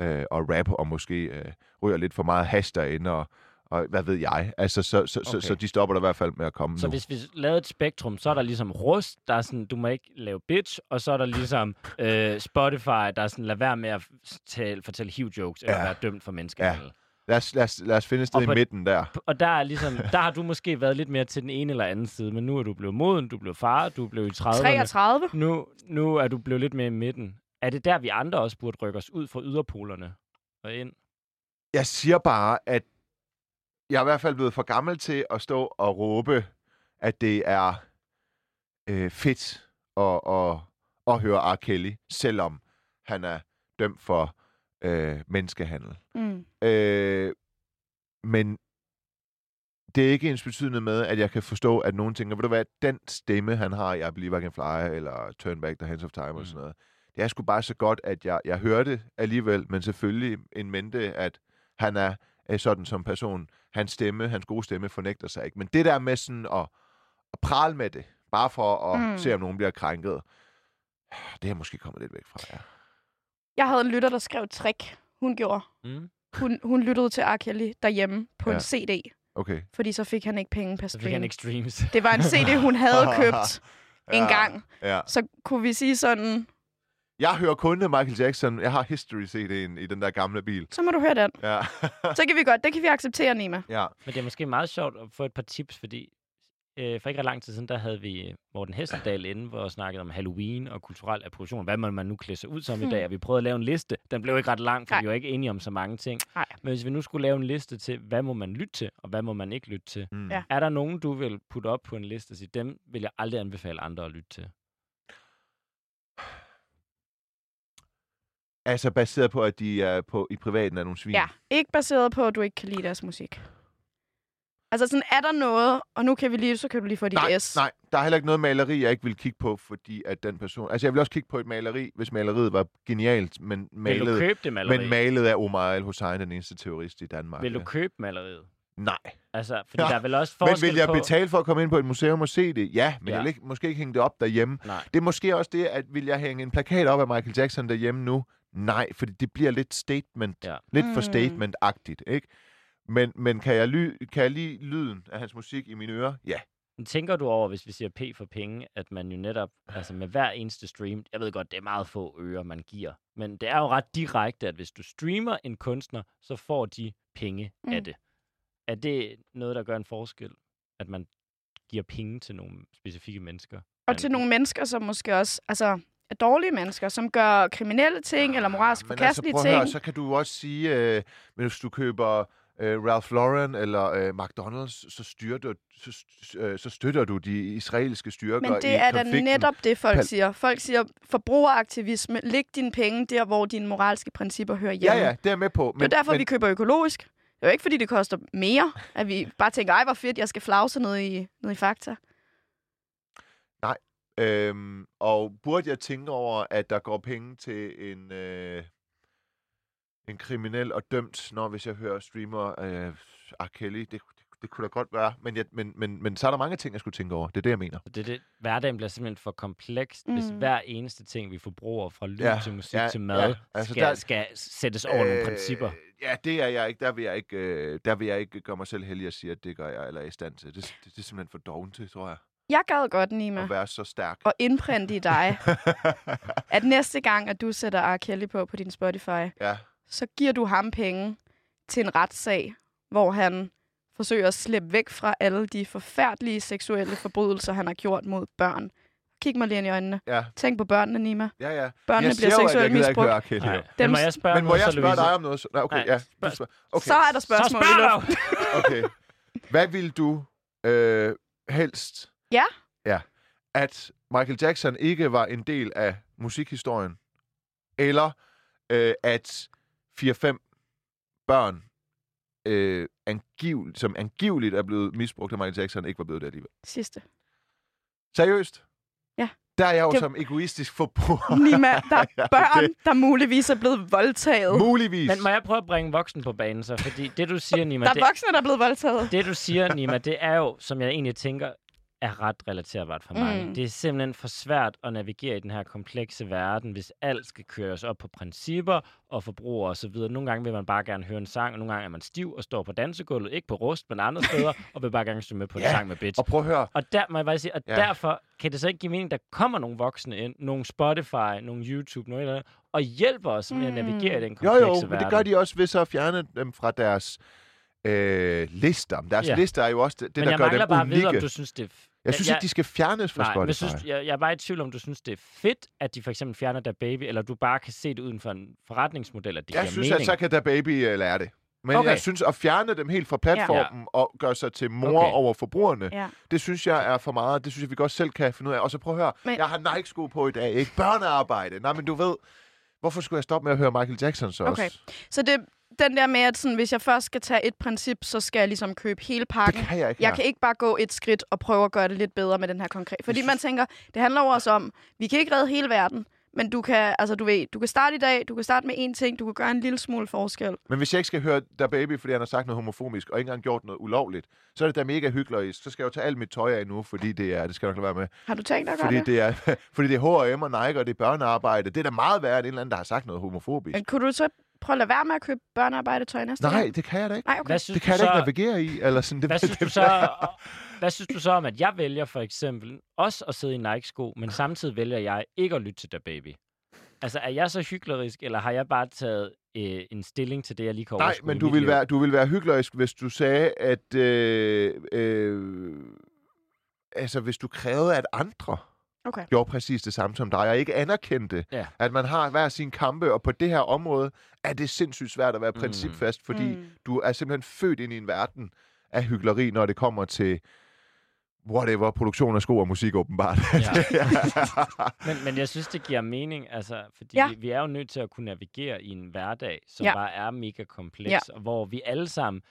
øh, og rap, og måske øh, ryger lidt for meget hash derinde, og, og hvad ved jeg. Altså, så, så, okay. så, så de stopper der i hvert fald med at komme Så nu. hvis vi lavede et spektrum, så er der ligesom rust, der er sådan, du må ikke lave bitch, og så er der ligesom øh, Spotify, der er sådan, lad være med at tale, fortælle hiv-jokes, eller Ja. være dømt for menneskehandel. Lad os, lad, os, lad os finde et sted Og i på- midten der. Og der er ligesom, der har du måske været lidt mere til den ene eller anden side, men nu er du blevet moden, du er blevet far, du er blevet i 30'erne. 33. Nu, nu er du blevet lidt mere i midten. Er det der, vi andre også burde rykke os ud fra yderpolerne og ind? Jeg siger bare, at jeg er i hvert fald blevet for gammel til at stå og råbe, at det er øh, fedt at, at, at høre R. Kelly, selvom han er dømt for øh, menneskehandel. Mm. Øh, men det er ikke ens betydende med, at jeg kan forstå, at nogen tænker, ved du hvad, den stemme, han har i I Believe I Can Fly, eller Turn Back the Hands of Time, mm. og sådan noget, det er sgu bare så godt, at jeg, jeg hører det alligevel, men selvfølgelig en mente, at han er sådan som person. Hans stemme, hans gode stemme, fornægter sig ikke. Men det der med sådan at, at prale med det, bare for at Mm. se, om nogen bliver krænket, det er måske kommet lidt væk fra, ja. Jeg havde en lytter, der skrev trick. Hun gjorde. Mm. Hun, hun lyttede til R. Kelly derhjemme på ja. En CD, Okay. fordi så fik han ikke penge per Så fik han stream. ikke streams. Det var en CD, hun havde købt en Ja, gang. Ja. Så kunne vi sige sådan, Jeg hører kun Michael Jackson. Jeg har History-CD'en i den der gamle bil. så må du høre den. Ja. Så kan vi godt, det kan vi acceptere, Nima. ja. Men det er måske meget sjovt at få et par tips, fordi øh, for ikke ret lang tid siden, der havde vi øh, Morten Hestedal inde, hvor vi snakkede om Halloween og kulturel appropriation. Hvad må man nu klæde sig ud som Hmm. i dag? Og vi prøvede at lave en liste. Den blev ikke ret lang, for Nej. vi var ikke enige om så mange ting. Nej. Men hvis vi nu skulle lave en liste til, hvad må man lytte til, og hvad må man ikke lytte til? Mm. Ja. Er der nogen, du vil putte op på en liste og sige, dem vil jeg aldrig anbefale andre at lytte til? Altså baseret på, at de er på, i privaten er nogle svin. Ja, ikke baseret på, at du ikke kan lide deres musik. Altså sådan, er der noget, og nu kan vi lige, så kan du lige få dit Nej, S. nej, der er heller ikke noget maleri, jeg ikke vil kigge på, fordi at den person... Altså, jeg vil også kigge på et maleri, hvis maleriet var genialt, men Vil du malet, købe det maleri? men malet af Omar al-Hussein, den eneste terrorist i Danmark. vil du ja. købe maleriet? Nej. Altså, fordi Ja, der er vel også Men forskel vil jeg på... betale for at komme ind på et museum og se det? Ja, men ja. jeg vil ikke, måske ikke hænge det op derhjemme. Nej. Det er måske også det, at vil jeg hænge en plakat op af Michael Jackson derhjemme nu? Nej, fordi det bliver lidt statement. Ja. Lidt for Mm. statement-agtigt, ikke? Men, men kan, jeg ly- kan jeg lide lyden af hans musik i mine ører? Ja. Men Tænker du over, hvis vi siger P for penge, at man jo netop, altså med hver eneste stream, jeg ved godt, det er meget få øre, man giver, men det er jo ret direkte, at hvis du streamer en kunstner, så får de penge mm. af det. Er det noget, der gør en forskel, at man giver penge til nogle specifikke mennesker? Og til nogle mennesker, som måske også altså, dårlige mennesker, som gør kriminelle ting, eller moralsk Men altså, forkastelige at ting. høre, så kan du også sige, øh, hvis du køber øh, Ralph Lauren eller øh, McDonald's, så, styrter, så, øh, så støtter du de israelske styrker Men i det er da netop det, folk Pal- siger. Folk siger, forbrugeraktivisme, læg dine penge der, hvor dine moralske principper hører hjemme. Ja, ja, det er med på. det er derfor, men, vi køber økologisk. Det er jo ikke, fordi det koster mere, at vi bare tænker, ej, hvor fedt, jeg skal flagse ned i, ned i Fakta. Øhm, og burde jeg tænke over, at der går penge til en, øh, en kriminel og dømt, når hvis jeg hører streamer øh, R. Kelly? Det, det, det kunne da godt være. Men, jeg, men, men, men så er der mange ting, jeg skulle tænke over. Det er det, jeg mener. Det, er det, hverdagen bliver simpelthen for kompleks, mm. hvis hver eneste ting, vi forbruger, fra lyd Ja, til musik ja, til mad, ja. Altså, skal, der- der... skal sættes over øh... nogle principper. Ja, det er jeg ikke. Der vil jeg ikke, øh, der vil jeg ikke gøre mig selv heldig at sige, at det gør jeg eller er i stand til. Det, det, det er simpelthen for doven til, tror jeg. Jeg gad godt, Nima, At være så stærk. og indprinte i dig, at næste gang, at du sætter R. Kelly på på din Spotify, ja. så giver du ham penge til en retssag, hvor han forsøger at slippe væk fra alle de forfærdelige seksuelle forbrydelser, han har gjort mod børn. Kig mig lige ind i øjnene. Ja, Tænk på børnene, Nima. ja, ja. Børnene jeg bliver seksuelt jeg gider ikke misbrugt. høre jo. Men må jeg spørge Men må noget, jeg så, spørge dig om noget? Så- Nej, okay, Nej, ja. spørg-. Okay. Så er der Så spørgsmål. spørg i dog! luften. Okay. Hvad vil du øh, helst? Ja? Ja. At Michael Jackson ikke var en del af musikhistorien, eller øh, at 4-5 børn, øh, angiv, som angiveligt er blevet misbrugt af Michael Jackson, ikke var blevet det alligevel. Sidste. Seriøst? Ja. Der er jeg jo Det- som egoistisk forbruger. Nima, der er børn, det- der muligvis er blevet voldtaget. Muligvis. Men må jeg prøve at bringe voksen på banen så? Fordi det, du siger, Nima, Der det, er voksne, der er blevet voldtaget. det, du siger, Nima, det er jo, som jeg egentlig tænker, er ret relaterbart for mig. Mm. Det er simpelthen for svært at navigere i den her komplekse verden, hvis alt skal køres op på principper og forbrug og så videre. Nogle gange vil man bare gerne høre en sang, og nogle gange er man stiv og står på dansegulvet, ikke på rust, men andre steder, og vil bare gerne synge med på en Ja, sang med bitch. Og prøv at høre. Og der må jeg bare sige, at Ja. derfor kan det så ikke give mening, der kommer nogle voksne ind, nogle Spotify, nogle YouTube, noget eller andet, og hjælper os med at Mm. navigere i den Jo, komplekse jo, verden. men det gør de også ved så at fjerne dem fra deres øh, lister. Deres Ja. lister er jo også det, det men der jeg gør mangler dem bare at unikke. vide, om du synes, det er... Jeg synes jeg, ikke, de skal fjernes fra Nej, Spotify. men jeg, synes, jeg, jeg er bare i tvivl om, du synes, det er fedt, at de for eksempel fjerner der baby, eller du bare kan se det uden for en forretningsmodel, at det jeg giver synes, mening. at så kan da baby uh, lære det. Men Okay. jeg synes, at fjerne dem helt fra platformen ja. og gøre sig til mor Okay. over forbrugerne, Ja. det synes jeg er for meget. Det synes jeg, vi godt selv kan finde ud af. Og så prøv at høre, men... jeg har Nike-sko på i dag, ikke? Børnearbejde. Nej, men du ved, hvorfor skulle jeg stoppe med at høre Michael Jackson så Okay. også? Så det, den der med, at sådan, hvis jeg først skal tage et princip, så skal jeg ligesom købe hele Det pakken. kan jeg ikke Jeg her. kan ikke bare gå et skridt og prøve at gøre det lidt bedre med den her konkret. Fordi man tænker, det handler jo også om, vi kan ikke redde hele verden, men du kan, altså du ved, du kan starte i dag, du kan starte med én ting, du kan gøre en lille smule forskel. Men hvis jeg ikke skal høre Der Baby, fordi han har sagt noget homofobisk, og ikke engang gjort noget ulovligt, så er det da mega hyggeligt. Så skal jeg jo tage alt mit tøj af nu, fordi det er, det skal jeg nok lade være med. Har du tænkt dig Fordi det? det, er, fordi det er H&M og Nike, og det er børnearbejde. Det er da meget værre end en eller anden, der har sagt noget homofobisk. Men kunne du så prøve at lade være med at købe børnearbejdetøj næste Nej, gang? det kan jeg da ikke. Nej, okay. Hvad synes Det kan jeg du da ikke så, navigere i. Eller sådan, det, hvad synes, du det, så, hvad synes du så om, at jeg vælger for eksempel også at sidde i Nike-sko, men samtidig vælger jeg ikke at lytte til der baby? Altså, er jeg så hyklerisk, eller har jeg bare taget øh, en stilling til det, jeg lige kan Nej, men du vil, være, du vil være hyggelig, hvis du sagde, at... Øh, øh, altså, hvis du krævede, at andre Okay. gjorde præcis det samme som dig, og ikke anerkendte, Ja. at man har hver sin kampe, og på det her område er det sindssygt svært at være Mm. principfast, fordi Mm. du er simpelthen født ind i en verden af hyggeleri, når det kommer til whatever, produktion af sko og musik åbenbart. Ja. Men, men jeg synes, det giver mening, altså, fordi Ja. vi, vi er jo nødt til at kunne navigere i en hverdag, som ja. bare er mega kompleks, Ja. og hvor vi alle sammen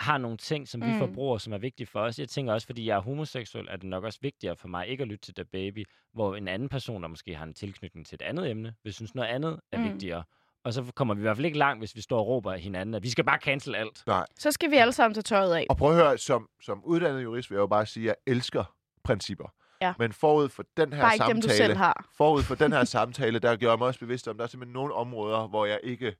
har nogle ting, som vi Mm. forbruger, som er vigtige for os. Jeg tænker også, fordi jeg er homoseksuel, er det nok også vigtigere for mig ikke at lytte til The Baby, hvor en anden person, der måske har en tilknytning til et andet emne, vil synes noget andet er Mm. vigtigere. Og så kommer vi i hvert fald ikke langt, hvis vi står og råber af hinanden, at vi skal bare cancel alt. Så skal vi alle sammen tage tøjet af. og prøv at høre, som, som uddannet jurist vil jeg jo bare sige, at jeg elsker principper. Ja. Men forud for den her Bare ikke dem, du samtale, selv har. forud for den her samtale, der gjorde jeg mig også bevidst om, der er simpelthen nogle områder, hvor jeg ikke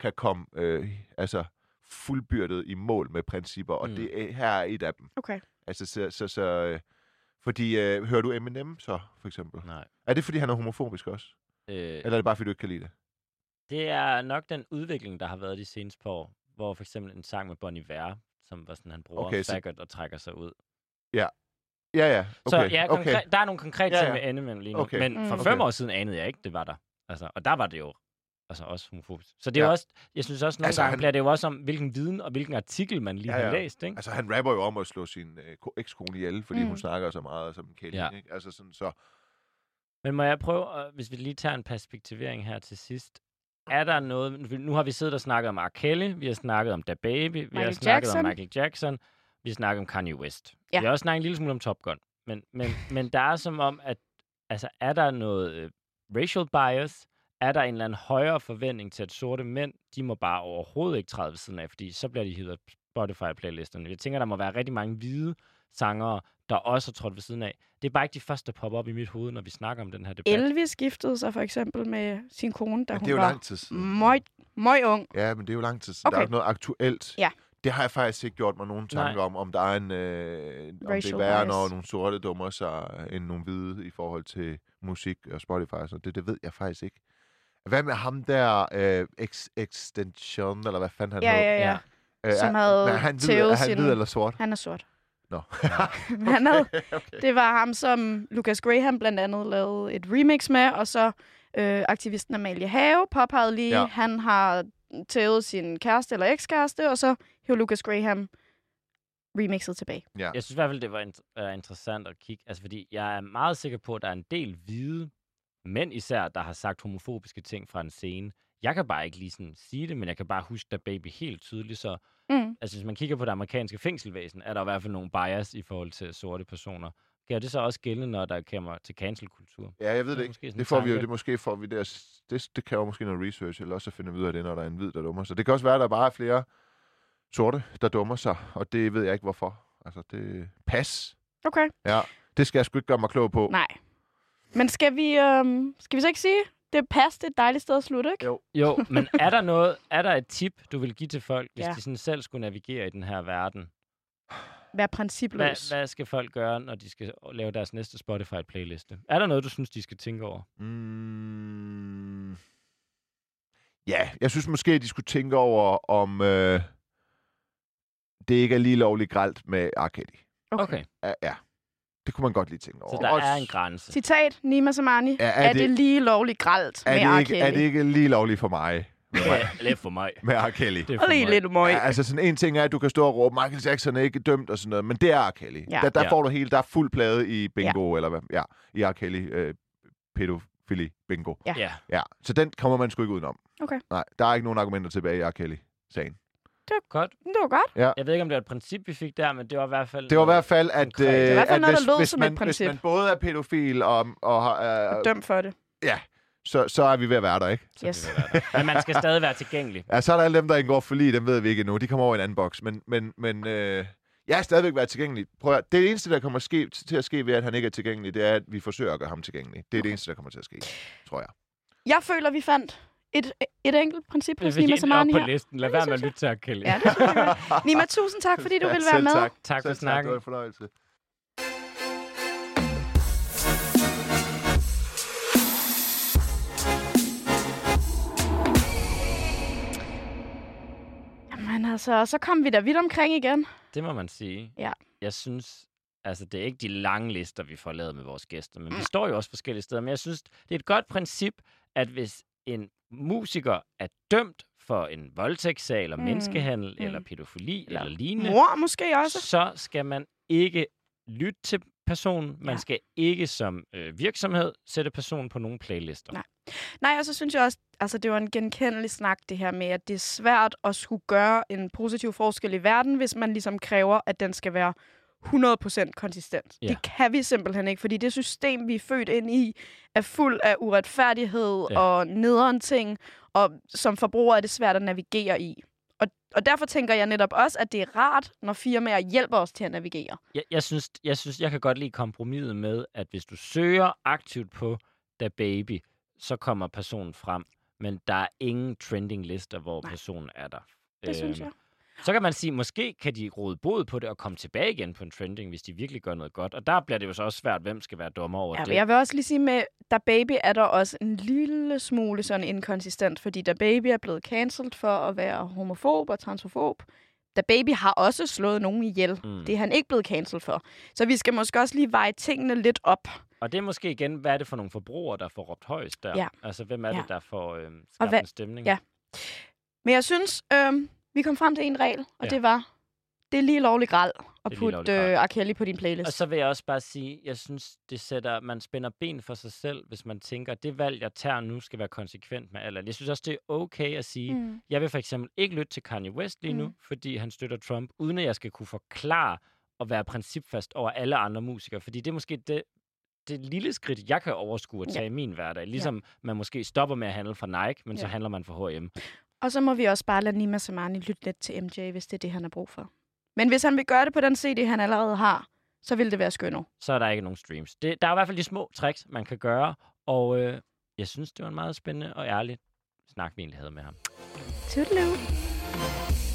kan komme øh, altså fuldbyrdet i mål med principper, og Mm. det er, her er et af dem. Okay. Altså, så, så, så øh, fordi, øh, hører du Eminem så, for eksempel? Nej. Er det, fordi han er homofobisk også? Øh, Eller er det bare, fordi du ikke kan lide det? Det er nok den udvikling, der har været de seneste par år, hvor for eksempel en sang med Bon Iver, som var sådan, han bruger Okay, okay, så- og trækker sig ud. Ja, ja. Okay, så ja, okay. konkre- der er nogle konkrete Ja, ting ja. med Eminem lige nu. Okay. Men for Mm. fem Okay. år siden anede jeg ikke, det var der. Altså, og der var det jo altså også homofobisk. Så det er Ja. også, jeg synes også, nogle Altså, gange han- bliver det jo også om, hvilken viden og hvilken artikel man lige Ja, ja, har læst. Ikke? Altså, han rapper jo om at slå sin øh, ko- ekskone ihjel, fordi Mm. hun snakker så meget som en kælling, Ja. ikke? Altså sådan, så... Men må jeg prøve, at, hvis vi lige tager en perspektivering her til sidst. Er der noget, nu har vi siddet og snakket om R. Kelly, vi har snakket om Da Baby, vi har Michael snakket Jackson. om Michael Jackson, vi har snakket om Kanye West. Ja. Vi har også snakket en lille smule om Top Gun. Men, men, men der er som om, at altså, er der noget øh, racial bias? Er der en eller anden højere forventning til, at sorte mænd, de må bare overhovedet ikke træde ved siden af, fordi så bliver de hivet Spotify-playlisterne. Jeg tænker, der må være rigtig mange hvide sangere, der også har trådt ved siden af. Det er bare ikke de første, der popper op i mit hoved, når vi snakker om den her debat. Elvis giftede sig for eksempel med sin kone, da Men hun det er jo var lang tid siden. møg, møg ung. Ja, men det er jo lang tid siden. Okay. Der er ikke noget aktuelt. Ja. Det har jeg faktisk ikke gjort mig nogen tanker Nej. om, om der er en, øh, om det er Racial værre, bias. når nogle sorte dummer sig end nogle hvide i forhold til musik og Spotify. og sådan. Det, det ved jeg faktisk ikke. Hvad med ham der, øh, ex, Extension, eller hvad fanden han Ja, hed? ja, ja. Øh, som er- havde er han tævet er han sin- hvid eller sort? Han er sort. Nå. han havde, Det var ham, som Lucas Graham blandt andet lavede et remix med, og så øh, aktivisten Amalie Have påpegede lige, Ja. ja. han har tævet sin kæreste eller ekskæreste, og så hævde Lucas Graham remixet tilbage. Jeg synes i hvert fald, det var int- uh, interessant at kigge. Altså, fordi jeg er meget sikker på, at der er en del hvide mænd især, der har sagt homofobiske ting fra en scene. Jeg kan bare ikke lige sådan sige det, men jeg kan bare huske da Baby helt tydeligt. Så Mm. altså, hvis man kigger på det amerikanske fængselvæsen, er der i hvert fald nogle bias i forhold til sorte personer. Gør det så også gældende, når der kommer til cancel-kultur? Ja, jeg ved det måske ikke. Det får vi jo, det måske får vi der. Det, det kræver måske noget research, eller også at finde ud af det, når der er en hvid, der dummer sig. Det kan også være, at der bare er flere sorte, der dummer sig, og det ved jeg ikke, hvorfor. Altså, det... Pas. Okay. Ja, det skal jeg sgu ikke gøre mig klog på. Nej. Men skal vi, øhm, skal vi så ikke sige, det er pas, det er et dejligt sted at slutte, ikke? Jo. Jo, men er der noget, er der et tip, du vil give til folk, hvis Ja. de sådan selv skulle navigere i den her verden? Vær principløs. Hvad, hvad skal folk gøre, når de skal lave deres næste Spotify-playliste? Er der noget, du synes, de skal tænke over? Mm, ja, jeg synes måske, at de skulle tænke over, om øh, det ikke er lige lovligt gralt med R. Kelly. Okay. okay. Ja, ja. Det kunne man godt lige tænke over. Så der Også- er en grænse. Citat, Nima Samani. Ja, er, er det, det- det lige lovligt gralt er med det, R. ikke, er det ikke lige lovligt for mig Ja, lidt for mig. med R. Kelly? Det er Og for lige mig. lidt møg. Ja, altså sådan en ting er, at du kan stå og råbe, Michael Jackson er ikke dømt og sådan noget, men det er R. Kelly. Ja. Der, der Ja. får du hele, der er fuld plade i bingo, eller hvad? Ja, i R. Kelly øh, pædofili bingo. Ja. Ja. Ja, så den kommer man sgu ikke udenom. Okay. Nej, der er ikke nogen argumenter tilbage i R. Kelly-sagen. Godt. Det var godt. Jeg ved ikke, om det var et princip, vi fik der, men det var i hvert fald... Det var i hvert fald, at, øh, konkret. Det er i hvert fald at noget, der hvis, lød hvis, som man, et hvis princip. man både er pædofil og, og har, øh, Dømt for det. så, så er vi ved at være der, ikke? Så Yes. det være der. Men man skal stadig være tilgængelig. Ja, så er der alle dem, der indgår for lige, dem ved vi ikke endnu. De kommer over i en anden boks. Men, men, men øh, jeg er stadigvæk været tilgængelig. Prøv at, det eneste, der kommer ske, til at ske ved, at han ikke er tilgængelig, det er, at vi forsøger at gøre ham tilgængelig. Det er det eneste, der kommer til at ske, tror jeg. Jeg føler, vi fandt et, et enkelt princip hos Nima Samani på her. listen. Lad være med at lytte til. Kelly. Ja, det synes jeg. Nima, tusind tak, fordi du Ja, ville være med. Tak. Tak for snakken. Det var en fornøjelse. Jamen altså, så kom vi da vidt omkring igen. Det må man sige. Ja. Jeg synes, altså det er ikke de lange lister, vi får lavet med vores gæster, men vi Mm. står jo også forskellige steder. Men jeg synes, det er et godt princip, at hvis en musiker er dømt for en voldtægtssag, eller Mm. menneskehandel, Mm. eller pædofili, Eller eller lignende, Mor måske også. så skal man ikke lytte til personen. Man Ja. skal ikke som øh, virksomhed sætte personen på nogle playlister. Nej. Nej, og så synes jeg også, altså det var en genkendelig snak, det her med, at det er svært at skulle gøre en positiv forskel i verden, hvis man ligesom kræver, at den skal være 100% konsistent. Ja. Det kan vi simpelthen ikke, fordi det system, vi er født ind i, er fuld af uretfærdighed Ja. og nederen ting, og som forbruger er det svært at navigere i. Og, og derfor tænker jeg netop også, at det er rart, når firmaer hjælper os til at navigere. Jeg, jeg, synes, jeg synes, jeg kan godt lide kompromiset med, at hvis du søger aktivt på Da Baby, så kommer personen frem. Men der er ingen trending lister, hvor Nej. personen er der. Det synes Øhm, jeg. Så kan man sige, måske kan de råde bod på det og komme tilbage igen på en trending, hvis de virkelig gør noget godt. Og der bliver det jo så også svært, hvem skal være dommer over Ja, det. men jeg vil også lige sige med, Da Baby er der også en lille smule sådan inkonsistent, fordi Da Baby er blevet cancelled for at være homofob og transfob. Da Baby har også slået nogen ihjel. Mm. Det er han ikke blevet cancelled for. Så vi skal måske også lige veje tingene lidt op. Og det er måske igen, hvad er det for nogle forbrugere, der får råbt højst der? Ja. Altså, hvem er Ja. det, der får øh, skabt hvad- en stemning? ja. Men jeg synes, øhm, vi kom frem til en regel, og Ja. ja. det var, det er lige lovligt gral at putte øh, R. Kelly på din playlist. Og så vil jeg også bare sige, jeg synes, det sætter, man spænder ben for sig selv, hvis man tænker, at det valg, jeg tager nu, skal være konsekvent med alderen. Jeg synes også, det er okay at sige, mm. jeg vil for eksempel ikke lytte til Kanye West lige nu, Mm. fordi han støtter Trump, uden at jeg skal kunne forklare og være principfast over alle andre musikere. Fordi det er måske det, det lille skridt, jeg kan overskue at Ja. tage i min hverdag. Ligesom man måske stopper med at handle fra Nike, men så Ja. handler man for H&M. Og så må vi også bare lade Nima Samani lytte lidt til MJ, hvis det er det, han har brug for. Men hvis han vil gøre det på den CD, han allerede har, så vil det være skønner. Så er der ikke nogen streams. Det, der er i hvert fald de små tricks, man kan gøre, og øh, jeg synes, det var en meget spændende og ærlig snak, vi egentlig havde med ham. Toodaloo.